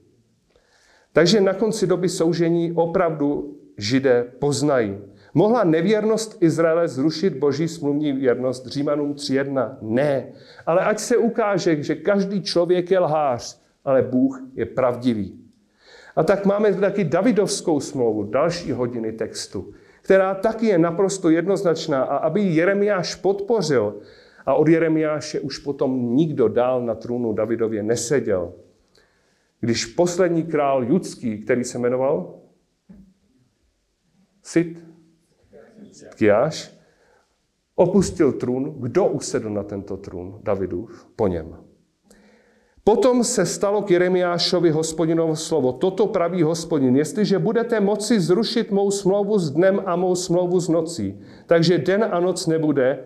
Takže na konci doby soužení opravdu židé poznají. Mohla nevěrnost Izraele zrušit boží smluvní věrnost Římanům 3.1? Ne. Ale ať se ukáže, že každý člověk je lhář, ale Bůh je pravdivý. A tak máme taky Davidovskou smlouvu, další hodiny textu, která taky je naprosto jednoznačná a aby Jeremiáš podpořil, a od Jeremiáše už potom nikdo dál na trůnu Davidově neseděl. Když poslední král judský, který se jmenoval Sit, Tkiáš, opustil trůn. Kdo usedl na tento trůn? Davidův po něm. Potom se stalo k Jeremiášovi hospodinovo slovo. Toto praví hospodin. Jestliže budete moci zrušit mou smlouvu s dnem a mou smlouvu s nocí, takže den a noc nebude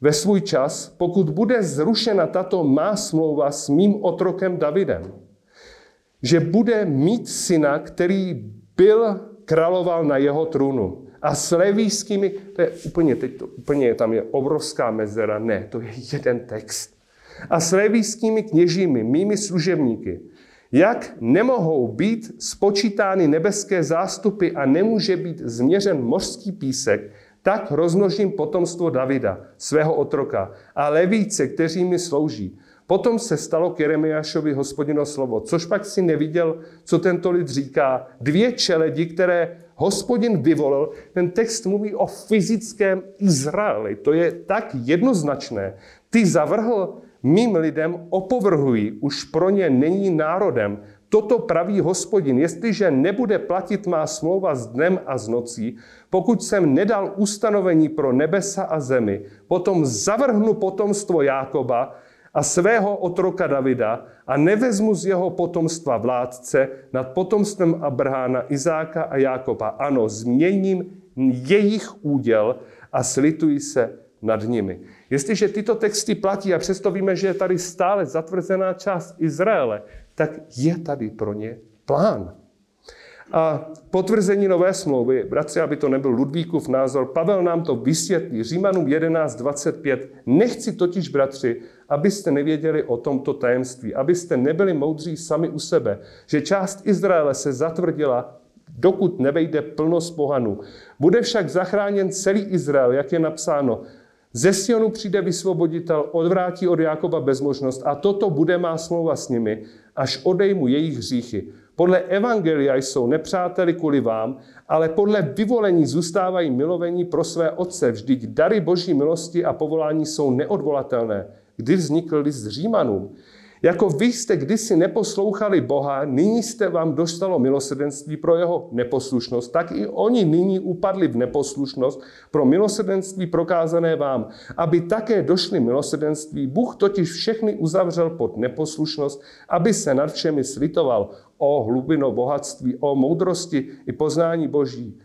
ve svůj čas, pokud bude zrušena tato má smlouva s mým otrokem Davidem. Že bude mít syna, který byl královal na jeho trůnu. A s levískými, to je úplně, teď to, úplně tam je obrovská mezera, ne, to je jeden text. A s levískými kněžími, mými služebníky, jak nemohou být spočítány nebeské zástupy a nemůže být změřen mořský písek, tak rozmnožím potomstvo Davida, svého otroka, a levíce, kteří mi slouží. Potom se stalo k Jeremiášovi hospodino slovo, což pak si neviděl, co tento lid říká. Dvě čeledi, které hospodin vyvolil, ten text mluví o fyzickém Izraeli. To je tak jednoznačné. Ty zavrhl mým lidem opovrhují, už pro ně není národem. Toto praví hospodin, jestliže nebude platit má smlouva s dnem a s nocí, pokud jsem nedal ustanovení pro nebesa a zemi, potom zavrhnu potomstvo Jákoba a svého otroka Davida a nevezmu z jeho potomstva vládce nad potomstvem Abrahána, Izáka a Jákoba. Ano, změním jejich úděl a slituji se nad nimi. Jestliže tyto texty platí a přesto víme, že je tady stále zatvrzená část Izraele, tak je tady pro ně plán. A potvrzení nové smlouvy, bratři, aby to nebyl Ludvíkův názor, Pavel nám to vysvětlí. Římanům 11.25. Nechci totiž, bratři, abyste nevěděli o tomto tajemství, abyste nebyli moudří sami u sebe, že část Izraele se zatvrdila, dokud nevejde plnost pohanů. Bude však zachráněn celý Izrael, jak je napsáno. Ze Sionu přijde vysvoboditel, odvrátí od Jákoba bezmožnost a toto bude má smlouva s nimi, až odejmu jejich hříchy. Podle Evangelia jsou nepřáteli kvůli vám, ale podle vyvolení zůstávají milovení pro své otce. Vždyť dary boží milosti a povolání jsou neodvolatelné. Kdy vznikl list Římanům? Jako vy jste kdysi neposlouchali Boha, nyní jste vám dostalo milosrdenství pro jeho neposlušnost, tak i oni nyní upadli v neposlušnost pro milosrdenství prokázané vám, aby také došli milosrdenství. Bůh totiž všechny uzavřel pod neposlušnost, aby se nad všemi slitoval o hlubino bohatství, o moudrosti i poznání Boží.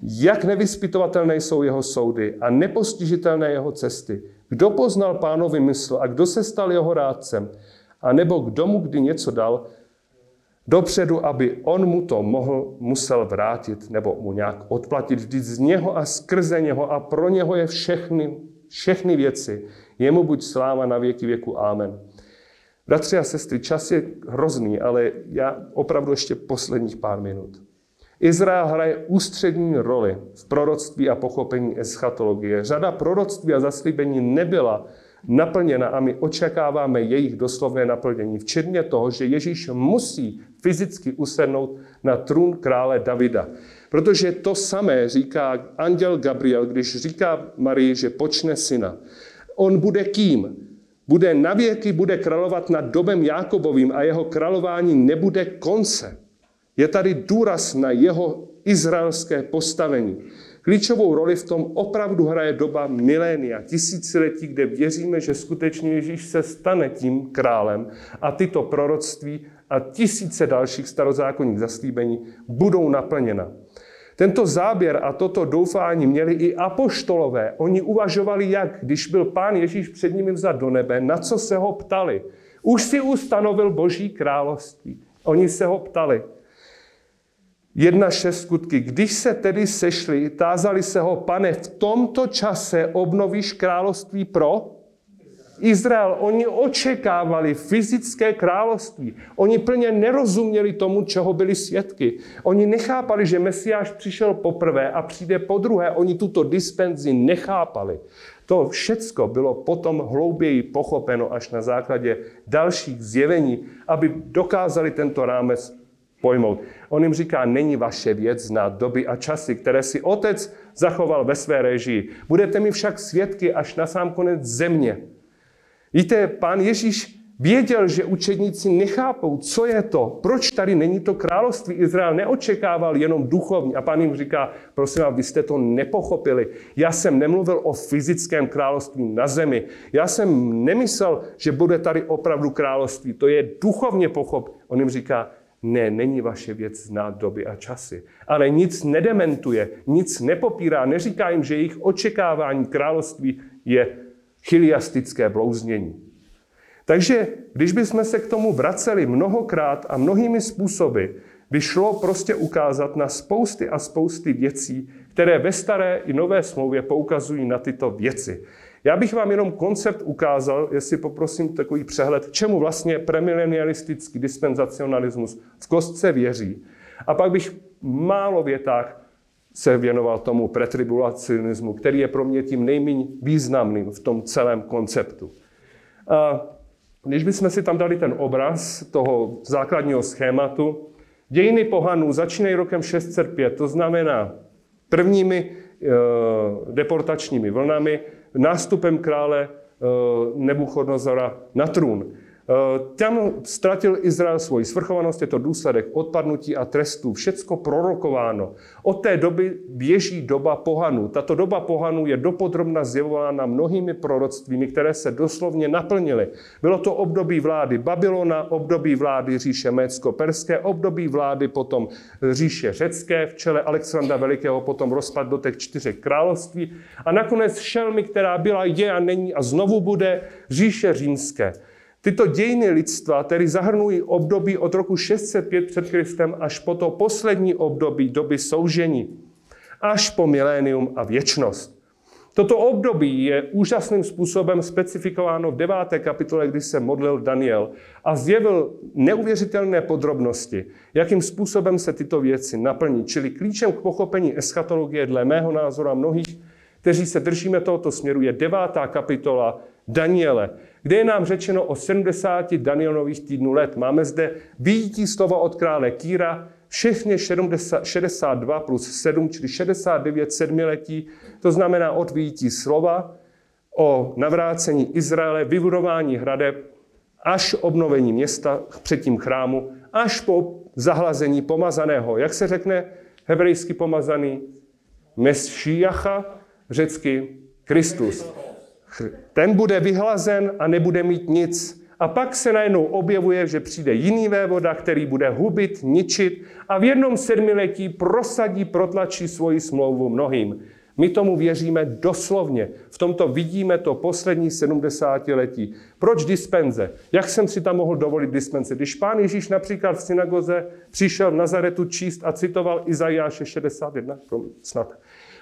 Jak nevyspytovatelné jsou jeho soudy a nepostižitelné jeho cesty. Kdo poznal pánovi mysl a kdo se stal jeho rádcem? A nebo kdo mu kdy něco dal dopředu, aby on mu to mohl, musel vrátit nebo mu nějak odplatit. Vždyť z něho a skrze něho a pro něho je všechny, všechny věci. Jemu buď sláva na věky věku. Amen. Bratři a sestry, čas je hrozný, ale já opravdu ještě posledních pár minut. Izrael hraje ústřední roli v proroctví a pochopení eschatologie. Řada proroctví a zaslíbení nebyla naplněna a my očekáváme jejich doslovné naplnění, včetně toho, že Ježíš musí fyzicky usednout na trůn krále Davida. Protože to samé říká anděl Gabriel, když říká Marii, že počne syna. On bude kým? Bude navěky, bude královat nad dobem Jákobovým a jeho králování nebude konce. Je tady důraz na jeho izraelské postavení. Klíčovou roli v tom opravdu hraje doba milénia, tisíciletí, kde věříme, že skutečně Ježíš se stane tím králem a tyto proroctví a tisíce dalších starozákonních zaslíbení budou naplněna. Tento záběr a toto doufání měli i apoštolové. Oni uvažovali, jak, když byl pán Ježíš před nimi vzat do nebe, na co se ho ptali. Už si ustanovil boží království. Oni se ho ptali. Jedna šest skutky. Když se tedy sešli, tázali se ho, pane, v tomto čase obnovíš království pro Izrael. Oni očekávali fyzické království. Oni plně nerozuměli tomu, čeho byli svědky. Oni nechápali, že Mesiáš přišel poprvé a přijde po druhé. Oni tuto dispenzi nechápali. To všecko bylo potom hlouběji pochopeno až na základě dalších zjevení, aby dokázali tento rámec pojmout. On jim říká, není vaše věc znát doby a časy, které si otec zachoval ve své režii. Budete mi však svědky až na sám konec země. Víte, pán Ježíš věděl, že učedníci nechápou, co je to, proč tady není to království. Izrael neočekával jenom duchovní. A pán jim říká, prosím vás, vy jste to nepochopili. Já jsem nemluvil o fyzickém království na zemi. Já jsem nemyslel, že bude tady opravdu království. To je duchovně pochop. On jim říká, ne, není vaše věc znát doby a časy. Ale nic nedementuje, nic nepopírá, neříká jim, že jejich očekávání království je chiliastické blouznění. Takže když bychom se k tomu vraceli mnohokrát a mnohými způsoby, by šlo prostě ukázat na spousty a spousty věcí, které ve staré i nové smlouvě poukazují na tyto věci. Já bych vám jenom koncept ukázal, jestli poprosím takový přehled, čemu vlastně premilenialistický dispenzacionalismus v kostce věří. A pak bych málo větách se věnoval tomu pretribulacionismu, který je pro mě tím nejméně významným v tom celém konceptu. A když bychom si tam dali ten obraz toho základního schématu, dějiny pohanů začínají rokem 605, to znamená prvními e, deportačními vlnami, nástupem krále Nebuchodnozora na trůn. Eh, tam ztratil Izrael svoji svrchovanost, je to důsledek odpadnutí a trestů, všecko prorokováno. Od té doby běží doba pohanů. Tato doba pohanů je dopodrobna zjevována mnohými proroctvími, které se doslovně naplnily. Bylo to období vlády Babylona, období vlády říše Mécko-Perské, období vlády potom říše Řecké, v čele Alexandra Velikého potom rozpad do těch čtyřech království a nakonec šelmy, která byla, je a není a znovu bude říše římské. Tyto dějiny lidstva tedy zahrnují období od roku 605 před Kristem až po to poslední období doby soužení, až po milénium a věčnost. Toto období je úžasným způsobem specifikováno v deváté kapitole, kdy se modlil Daniel a zjevil neuvěřitelné podrobnosti, jakým způsobem se tyto věci naplní. Čili klíčem k pochopení eschatologie dle mého názoru a mnohých, kteří se držíme tohoto směru, je devátá kapitola Daniele, kde je nám řečeno o 70 Danielových týdnů let. Máme zde výjití slova od krále Kýra, všechny 62 plus 7, čili 69 sedmiletí, to znamená od výjití slova o navrácení Izraele, vybudování hradeb, až obnovení města, předtím chrámu, až po zahlazení pomazaného. Jak se řekne hebrejsky pomazaný? Mesšíjacha, řecky Kristus. Ten bude vyhlazen a nebude mít nic. A pak se najednou objevuje, že přijde jiný vévoda, který bude hubit, ničit a v jednom sedmiletí prosadí, protlačí svoji smlouvu mnohým. My tomu věříme doslovně. V tomto vidíme to poslední 70 letí. Proč dispenze? Jak jsem si tam mohl dovolit dispenze? Když pán Ježíš například v synagoze přišel v Nazaretu číst a citoval Izajáše 61, snad,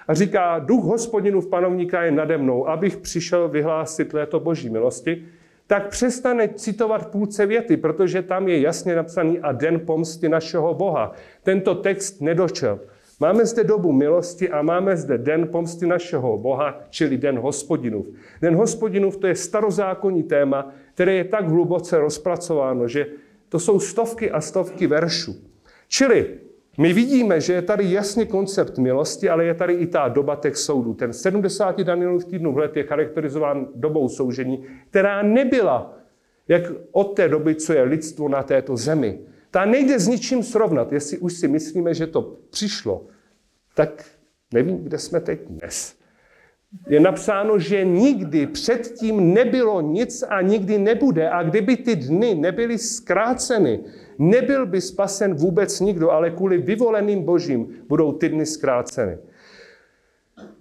a říká, duch hospodinu v panovníka je nade mnou, abych přišel vyhlásit léto boží milosti, tak přestane citovat půlce věty, protože tam je jasně napsaný a den pomsty našeho Boha. Tento text nedočel. Máme zde dobu milosti a máme zde den pomsty našeho Boha, čili den hospodinův. Den hospodinův to je starozákonní téma, které je tak hluboce rozpracováno, že to jsou stovky a stovky veršů. Čili my vidíme, že je tady jasně koncept milosti, ale je tady i ta doba těch soudů. Ten 70 Danielův týdnů v let je charakterizován dobou soužení, která nebyla jak od té doby, co je lidstvo na této zemi. Ta nejde s ničím srovnat. Jestli už si myslíme, že to přišlo, tak nevím, kde jsme teď dnes. Je napsáno, že nikdy předtím nebylo nic a nikdy nebude. A kdyby ty dny nebyly zkráceny, nebyl by spasen vůbec nikdo, ale kvůli vyvoleným božím budou ty dny zkráceny.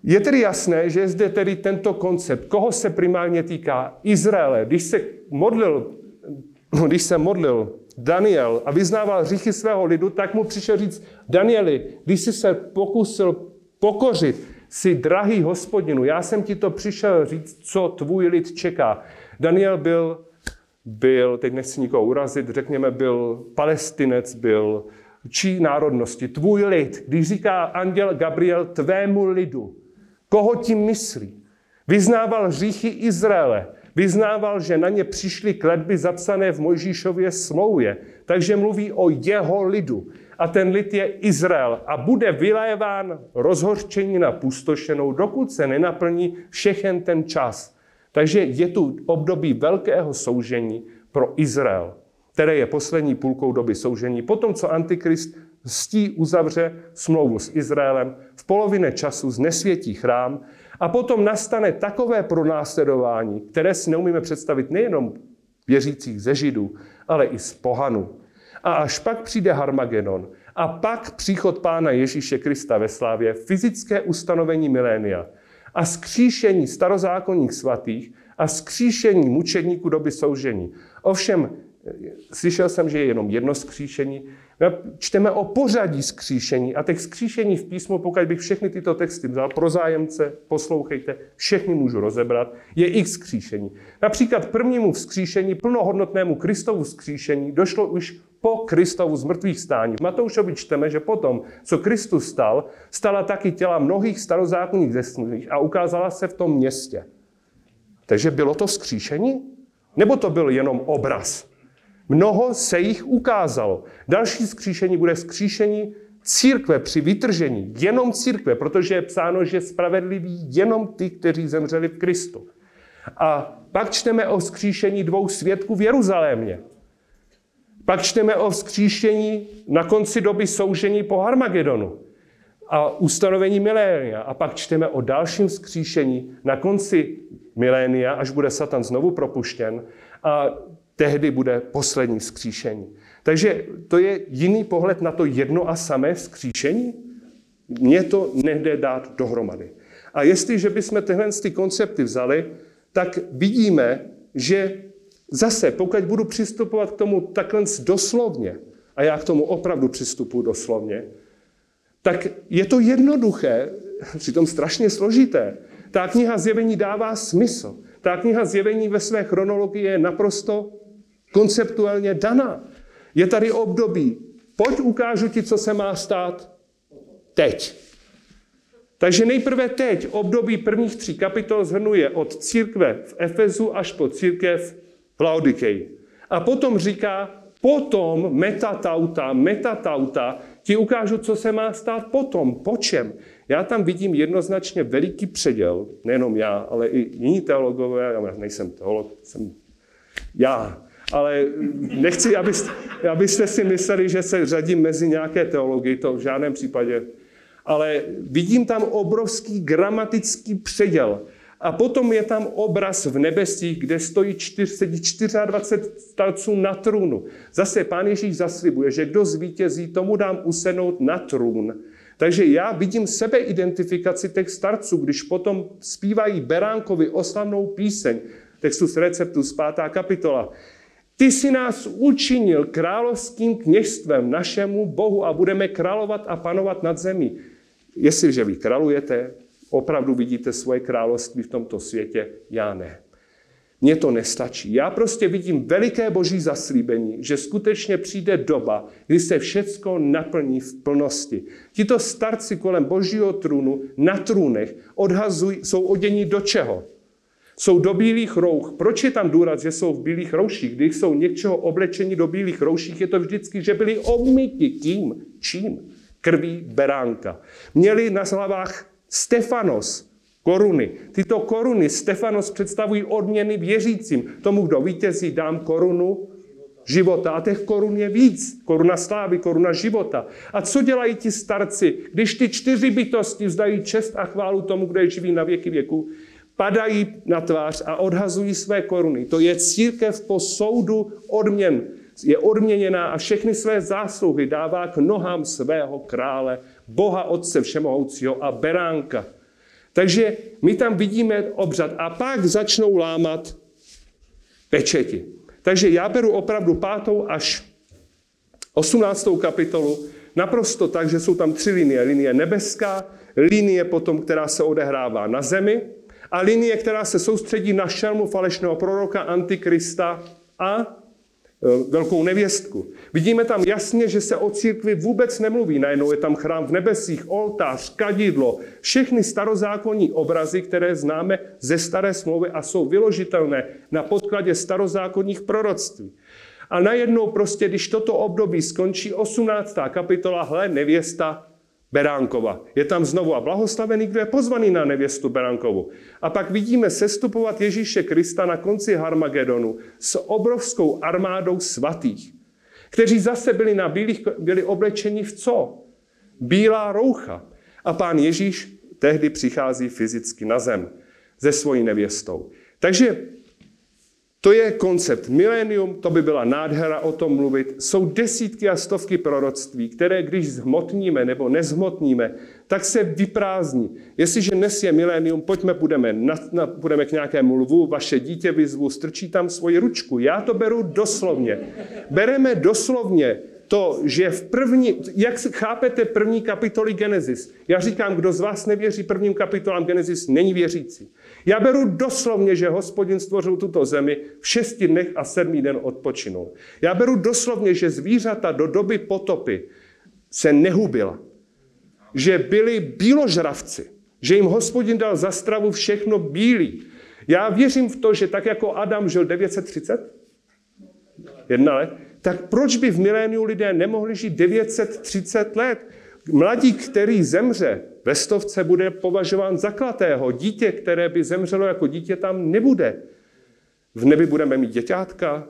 Je tedy jasné, že je zde tedy tento koncept. Koho se primárně týká? Izraele. Když se modlil, když se modlil Daniel a vyznával hříchy svého lidu, tak mu přišel říct, Danieli, když jsi se pokusil pokořit si drahý hospodinu, já jsem ti to přišel říct, co tvůj lid čeká. Daniel byl byl, teď nechci nikoho urazit, řekněme, byl palestinec, byl čí národnosti, tvůj lid. Když říká anděl Gabriel tvému lidu, koho tím myslí? Vyznával hříchy Izraele. Vyznával, že na ně přišly kletby zapsané v Mojžíšově smlouvě. Takže mluví o jeho lidu. A ten lid je Izrael. A bude vyléván rozhorčení na pustošenou, dokud se nenaplní všechen ten čas. Takže je tu období velkého soužení pro Izrael, které je poslední půlkou doby soužení. Potom, co Antikrist stí uzavře smlouvu s Izraelem, v polovině času znesvětí chrám a potom nastane takové pronásledování, které si neumíme představit nejenom věřících ze Židů, ale i z pohanů. A až pak přijde Harmagedon a pak příchod Pána Ježíše Krista ve slávě, fyzické ustanovení milénia, a skříšení starozákonních svatých a skříšení mučedníků doby soužení. Ovšem, slyšel jsem, že je jenom jedno skříšení. Čteme o pořadí skříšení a těch skříšení v písmu, pokud bych všechny tyto texty vzal pro zájemce, poslouchejte, všechny můžu rozebrat, je ich skříšení. Například prvnímu vzkříšení, plnohodnotnému Kristovu vzkříšení, došlo už po Kristovu zmrtvých stání. V Matoušovi čteme, že potom, co Kristus stal, stala taky těla mnohých starozákonních zesnulých a ukázala se v tom městě. Takže bylo to vzkříšení? Nebo to byl jenom obraz? Mnoho se jich ukázalo. Další skříšení bude skříšení církve při vytržení. Jenom církve, protože je psáno, že spravedliví jenom ty, kteří zemřeli v Kristu. A pak čteme o vzkříšení dvou svědků v Jeruzalémě. Pak čteme o vzkříšení na konci doby soužení po Harmagedonu a ustanovení milénia. A pak čteme o dalším vzkříšení na konci milénia, až bude Satan znovu propuštěn a tehdy bude poslední vzkříšení. Takže to je jiný pohled na to jedno a samé vzkříšení? Mně to nejde dát dohromady. A jestliže bychom tyhle ty koncepty vzali, tak vidíme, že zase, pokud budu přistupovat k tomu takhle doslovně, a já k tomu opravdu přistupuji doslovně, tak je to jednoduché, přitom strašně složité. Ta kniha zjevení dává smysl. Ta kniha zjevení ve své chronologii je naprosto konceptuálně daná. Je tady období. Pojď ukážu ti, co se má stát teď. Takže nejprve teď období prvních tří kapitol zhrnuje od církve v Efezu až po církev v Laodikeji. A potom říká, potom metatauta, metatauta, ti ukážu, co se má stát potom, po čem. Já tam vidím jednoznačně veliký předěl, nejenom já, ale i jiní teologové, já nejsem teolog, jsem já, ale nechci, abyste, abyste si mysleli, že se řadím mezi nějaké teology, to v žádném případě. Ale vidím tam obrovský gramatický předěl. A potom je tam obraz v nebesích, kde stojí čtyř, sedí 24 starců na trůnu. Zase pán Ježíš zaslibuje, že kdo zvítězí, tomu dám usenout na trůn. Takže já vidím sebeidentifikaci těch starců, když potom zpívají Beránkovi oslavnou píseň, textu z receptu z pátá kapitola. Ty si nás učinil královským kněžstvem našemu Bohu a budeme královat a panovat nad zemí. Jestliže vy králujete, opravdu vidíte svoje království v tomto světě, já ne. Mně to nestačí. Já prostě vidím veliké boží zaslíbení, že skutečně přijde doba, kdy se všecko naplní v plnosti. Tito starci kolem božího trůnu na trůnech odhazují, jsou oděni do čeho? Jsou do bílých rouch. Proč je tam důraz, že jsou v bílých rouších? Když jsou něčeho oblečení do bílých rouších, je to vždycky, že byli obmyti. Kým? Čím? Krví beránka. Měli na hlavách Stefanos, koruny. Tyto koruny Stefanos představují odměny věřícím. Tomu, kdo vítězí, dám korunu života. A těch korun je víc. Koruna slávy, koruna života. A co dělají ti starci, když ty čtyři bytosti vzdají čest a chválu tomu, kdo je živý na věky věku? Padají na tvář a odhazují své koruny. To je církev po soudu odměn. Je odměněná a všechny své zásluhy dává k nohám svého krále, Boha Otce Všemohoucího a Beránka. Takže my tam vidíme obřad a pak začnou lámat pečeti. Takže já beru opravdu pátou až osmnáctou kapitolu naprosto tak, že jsou tam tři linie. Linie nebeská, linie potom, která se odehrává na zemi a linie, která se soustředí na šelmu falešného proroka, antikrista a Eh, velkou nevěstku. Vidíme tam jasně, že se o církvi vůbec nemluví. Najednou je tam chrám v nebesích, oltář, kadidlo, všechny starozákonní obrazy, které známe ze staré smlouvy a jsou vyložitelné na podkladě starozákonních proroctví. A najednou prostě, když toto období skončí 18. kapitola, hle, nevěsta Beránkova. Je tam znovu a blahoslavený, kdo je pozvaný na nevěstu Beránkovu. A pak vidíme sestupovat Ježíše Krista na konci Harmagedonu s obrovskou armádou svatých, kteří zase byli na bílých, byli oblečeni v co? Bílá roucha. A pán Ježíš tehdy přichází fyzicky na zem se svojí nevěstou. Takže to je koncept milénium, to by byla nádhera o tom mluvit. Jsou desítky a stovky proroctví, které když zhmotníme nebo nezhmotníme, tak se vyprázdní. Jestliže dnes je milénium, pojďme, budeme, na, na, budeme k nějakému lvu, vaše dítě vyzvu, strčí tam svoji ručku. Já to beru doslovně. Bereme doslovně to, že v první, jak chápete první kapitoly Genesis? Já říkám, kdo z vás nevěří prvním kapitolám Genesis, není věřící. Já beru doslovně, že hospodin stvořil tuto zemi v šesti dnech a sedmý den odpočinul. Já beru doslovně, že zvířata do doby potopy se nehubila. Že byli bíložravci. Že jim hospodin dal za stravu všechno bílý. Já věřím v to, že tak jako Adam žil 930, jedna let, tak proč by v miléniu lidé nemohli žít 930 let? Mladík, který zemře, ve stovce bude považován za klatého. Dítě, které by zemřelo jako dítě, tam nebude. V nebi budeme mít děťátka?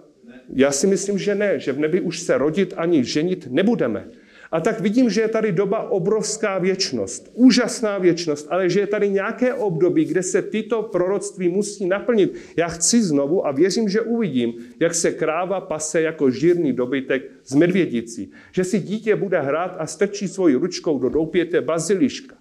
Já si myslím, že ne, že v nebi už se rodit ani ženit nebudeme. A tak vidím, že je tady doba obrovská věčnost, úžasná věčnost, ale že je tady nějaké období, kde se tyto proroctví musí naplnit. Já chci znovu a věřím, že uvidím, jak se kráva pase jako žírný dobytek z medvědicí. Že si dítě bude hrát a strčí svoji ručkou do doupěte baziliška.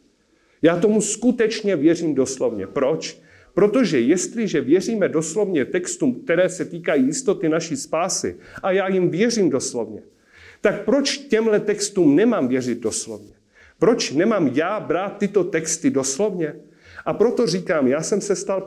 Já tomu skutečně věřím doslovně. Proč? Protože jestliže věříme doslovně textům, které se týkají jistoty naší spásy, a já jim věřím doslovně, tak proč těmhle textům nemám věřit doslovně? Proč nemám já brát tyto texty doslovně? A proto říkám, já jsem se stal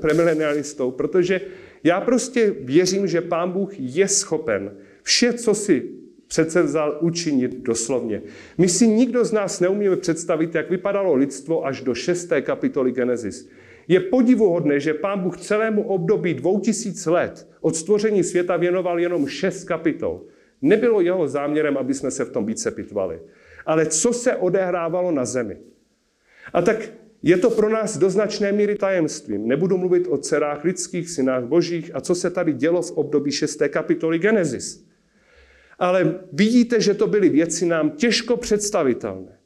premilenialistou, protože já prostě věřím, že Pán Bůh je schopen vše, co si přece vzal učinit doslovně. My si nikdo z nás neumíme představit, jak vypadalo lidstvo až do 6. kapitoly Genesis. Je podivuhodné, že Pán Bůh celému období 2000 let od stvoření světa věnoval jenom 6 kapitol. Nebylo jeho záměrem, aby jsme se v tom více pitvali. Ale co se odehrávalo na zemi? A tak je to pro nás do značné míry tajemstvím. Nebudu mluvit o dcerách lidských, synách božích a co se tady dělo v období 6. kapitoly Genesis. Ale vidíte, že to byly věci nám těžko představitelné.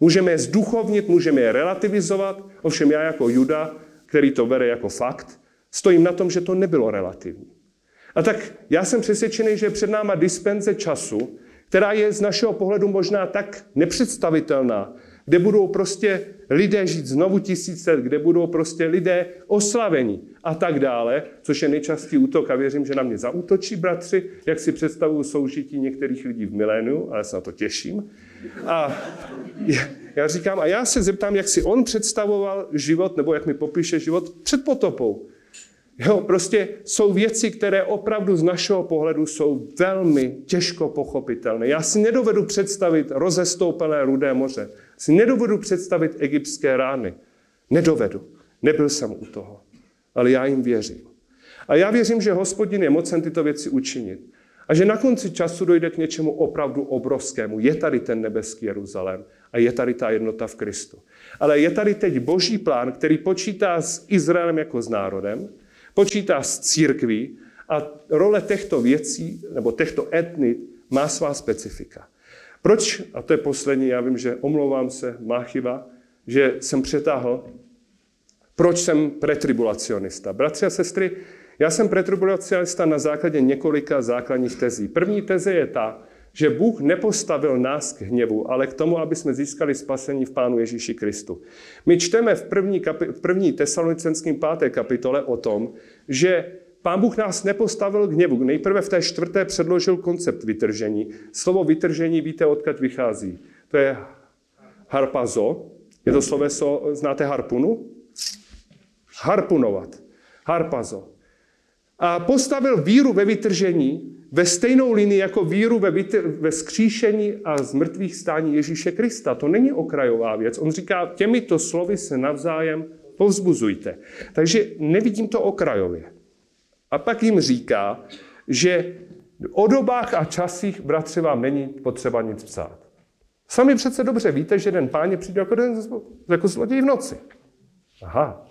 Můžeme je zduchovnit, můžeme je relativizovat, ovšem já jako Juda, který to bere jako fakt, stojím na tom, že to nebylo relativní. A tak já jsem přesvědčený, že je před náma dispenze času, která je z našeho pohledu možná tak nepředstavitelná, kde budou prostě lidé žít znovu tisíc let, kde budou prostě lidé oslaveni a tak dále, což je nejčastý útok a věřím, že na mě zaútočí bratři, jak si představují soužití některých lidí v milénu, ale se na to těším. A já říkám, a já se zeptám, jak si on představoval život, nebo jak mi popíše život před potopou. Jo, prostě jsou věci, které opravdu z našeho pohledu jsou velmi těžko pochopitelné. Já si nedovedu představit rozestoupené rudé moře. Si nedovedu představit egyptské rány. Nedovedu. Nebyl jsem u toho. Ale já jim věřím. A já věřím, že hospodin je mocen tyto věci učinit. A že na konci času dojde k něčemu opravdu obrovskému. Je tady ten nebeský Jeruzalém a je tady ta jednota v Kristu. Ale je tady teď boží plán, který počítá s Izraelem jako s národem, počítá s církví a role těchto věcí nebo těchto etnit má svá specifika. Proč, a to je poslední, já vím, že omlouvám se, má chyba, že jsem přetáhl, proč jsem pretribulacionista. Bratři a sestry, já jsem pretribulacionista na základě několika základních tezí. První teze je ta, že Bůh nepostavil nás k hněvu, ale k tomu, aby jsme získali spasení v Pánu Ježíši Kristu. My čteme v první, kapi- v první tesalonicenským páté kapitole o tom, že Pán Bůh nás nepostavil k hněvu. Nejprve v té čtvrté předložil koncept vytržení. Slovo vytržení víte, odkud vychází. To je harpazo. Je to sloveso, znáte harpunu? Harpunovat. Harpazo. A postavil víru ve vytržení ve stejnou linii jako víru ve, ve skříšení a zmrtvých stání Ježíše Krista. To není okrajová věc. On říká, těmito slovy se navzájem povzbuzujte. Takže nevidím to okrajově. A pak jim říká, že o dobách a časích, bratři, vám není potřeba nic psát. Sami přece dobře víte, že den páně přijde jako, den, jako zloděj v noci. Aha.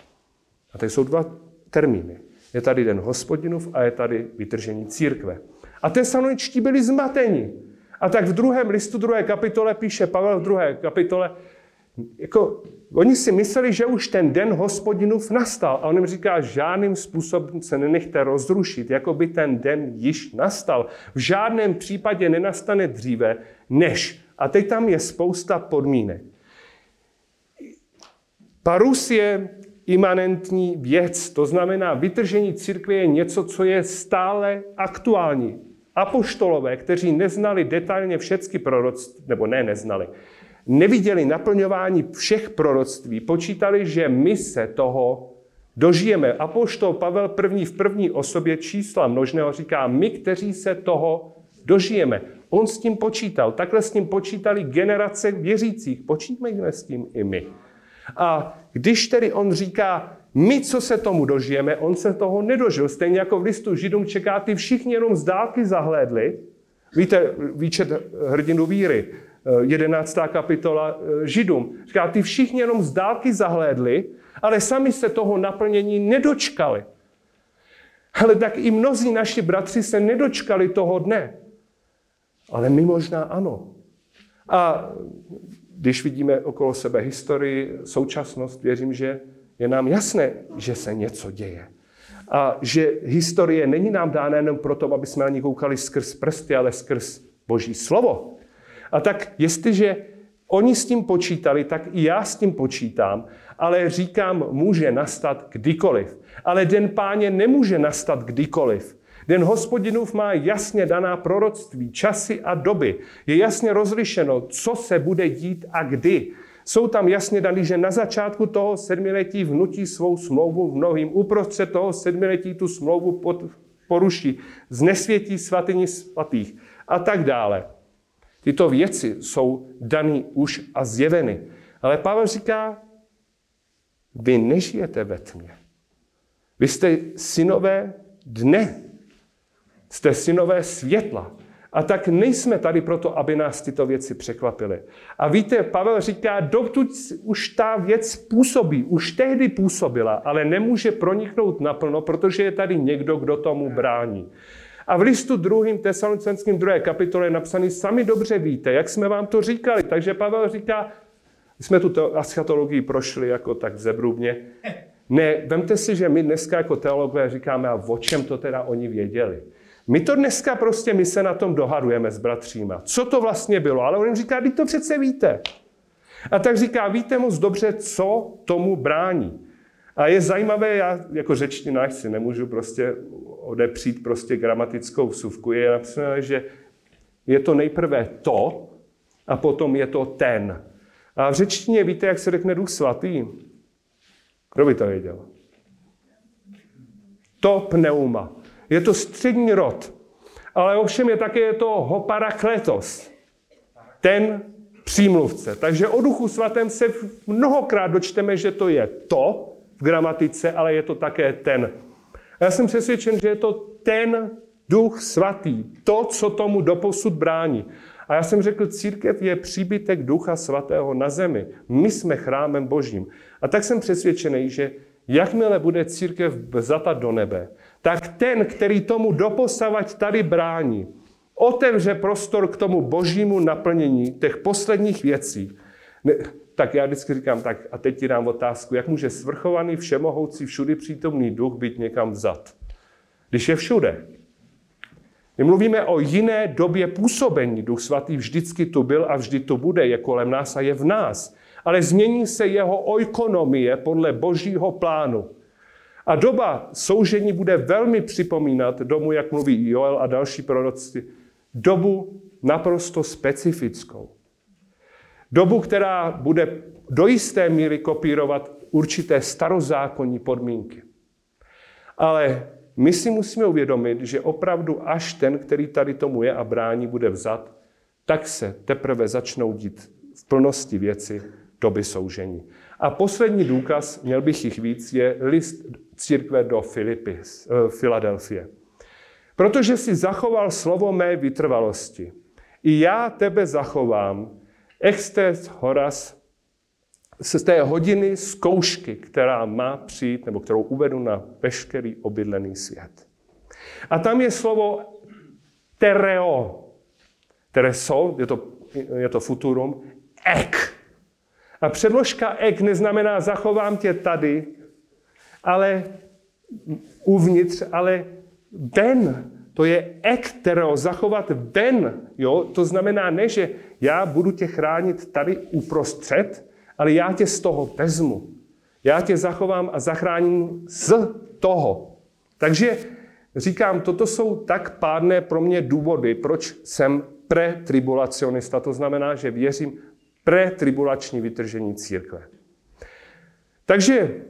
A tady jsou dva termíny. Je tady den hospodinův a je tady vytržení církve. A tesaloničtí byli zmateni. A tak v druhém listu, druhé kapitole píše Pavel v druhé kapitole, jako, oni si mysleli, že už ten den hospodinův nastal. A on jim říká, žádným způsobem se nenechte rozrušit, jako by ten den již nastal. V žádném případě nenastane dříve, než. A teď tam je spousta podmínek. Parus je imanentní věc, to znamená, vytržení církve je něco, co je stále aktuální. Apoštolové, kteří neznali detailně všechny proroctví, nebo ne neznali, neviděli naplňování všech proroctví, počítali, že my se toho dožijeme. Apoštol Pavel první v první osobě čísla množného říká, my, kteří se toho dožijeme. On s tím počítal. Takhle s tím počítali generace věřících. Počítejme s tím i my. A když tedy on říká, my, co se tomu dožijeme, on se toho nedožil. Stejně jako v listu Židům čeká, ty všichni jenom z dálky zahlédli. Víte, výčet hrdinu víry. 11. kapitola Židům. Říká, ty všichni jenom z dálky zahlédli, ale sami se toho naplnění nedočkali. Ale tak i mnozí naši bratři se nedočkali toho dne. Ale my možná ano. A když vidíme okolo sebe historii, současnost, věřím, že je nám jasné, že se něco děje. A že historie není nám dána jenom proto, aby jsme na ní koukali skrz prsty, ale skrz Boží slovo. A tak jestliže oni s tím počítali, tak i já s tím počítám, ale říkám, může nastat kdykoliv. Ale den páně nemůže nastat kdykoliv. Den hospodinův má jasně daná proroctví, časy a doby. Je jasně rozlišeno, co se bude dít a kdy. Jsou tam jasně daný, že na začátku toho sedmiletí vnutí svou smlouvu v mnohým, uprostřed toho sedmiletí tu smlouvu pod, poruší, znesvětí svatyni svatých a tak dále. Tyto věci jsou daný už a zjeveny. Ale Pavel říká, vy nežijete ve tmě. Vy jste synové dne. Jste synové světla. A tak nejsme tady proto, aby nás tyto věci překvapily. A víte, Pavel říká, dokud už ta věc působí, už tehdy působila, ale nemůže proniknout naplno, protože je tady někdo, kdo tomu brání. A v listu druhým tesalonicenským druhé kapitole je napsaný, sami dobře víte, jak jsme vám to říkali. Takže Pavel říká, jsme tu eschatologii prošli jako tak zebrubně. Ne, vemte si, že my dneska jako teologové říkáme, a o čem to teda oni věděli. My to dneska prostě, my se na tom dohadujeme s bratříma. Co to vlastně bylo? Ale on jim říká, teď to přece víte. A tak říká, víte moc dobře, co tomu brání. A je zajímavé, já jako řečtinář si nemůžu prostě odepřít prostě gramatickou vsuvku. Je napsané, že je to nejprve to a potom je to ten. A v řečtině víte, jak se řekne duch svatý? Kdo by to věděl? To pneuma. Je to střední rod. Ale ovšem je také to hoparakletos. Ten přímluvce. Takže o duchu svatém se mnohokrát dočteme, že to je to v gramatice, ale je to také ten. Já jsem přesvědčen, že je to ten duch svatý. To, co tomu doposud brání. A já jsem řekl, církev je příbytek Ducha Svatého na zemi. My jsme chrámem Božím. A tak jsem přesvědčený, že jakmile bude církev vzata do nebe, tak ten, který tomu doposavať tady brání, otevře prostor k tomu božímu naplnění těch posledních věcí. Tak já vždycky říkám, tak a teď ti dám otázku, jak může svrchovaný, všemohoucí, všudy přítomný duch být někam vzat? Když je všude. My mluvíme o jiné době působení. Duch svatý vždycky tu byl a vždy tu bude, je kolem nás a je v nás. Ale změní se jeho oikonomie podle božího plánu. A doba soužení bude velmi připomínat domu, jak mluví Joel a další proroci, dobu naprosto specifickou. Dobu, která bude do jisté míry kopírovat určité starozákonní podmínky. Ale my si musíme uvědomit, že opravdu až ten, který tady tomu je a brání, bude vzat, tak se teprve začnou dít v plnosti věci doby soužení. A poslední důkaz, měl bych jich víc, je list církve do Filipis, eh, Filadelfie. Protože si zachoval slovo mé vytrvalosti. I já tebe zachovám, extes horas, z té hodiny zkoušky, která má přijít, nebo kterou uvedu na veškerý obydlený svět. A tam je slovo tereo. Tereso, je to, je to futurum, ek. A předložka ek neznamená zachovám tě tady, ale uvnitř, ale ven. To je ektero, zachovat ven. Jo? To znamená ne, že já budu tě chránit tady uprostřed, ale já tě z toho vezmu. Já tě zachovám a zachráním z toho. Takže říkám, toto jsou tak pádné pro mě důvody, proč jsem pretribulacionista. To znamená, že věřím pretribulační vytržení církve. Takže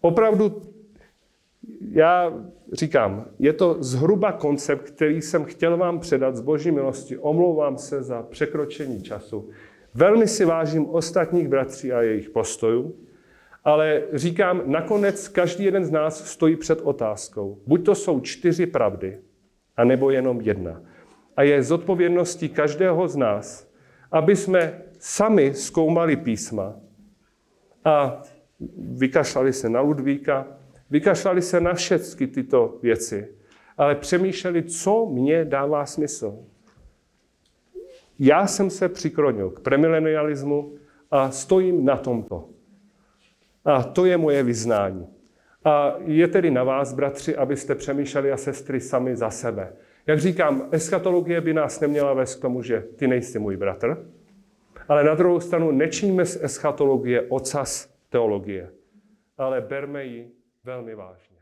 opravdu já říkám, je to zhruba koncept, který jsem chtěl vám předat z boží milosti. Omlouvám se za překročení času. Velmi si vážím ostatních bratří a jejich postojů, ale říkám, nakonec každý jeden z nás stojí před otázkou. Buď to jsou čtyři pravdy, anebo jenom jedna. A je zodpovědností každého z nás, aby jsme sami zkoumali písma a vykašlali se na Ludvíka, vykašlali se na všechny tyto věci, ale přemýšleli, co mě dává smysl. Já jsem se přiklonil k premilenialismu a stojím na tomto. A to je moje vyznání. A je tedy na vás, bratři, abyste přemýšleli a sestry sami za sebe. Jak říkám, eschatologie by nás neměla vést k tomu, že ty nejsi můj bratr, ale na druhou stranu nečíme z eschatologie ocas teologie, ale berme ji velmi vážně.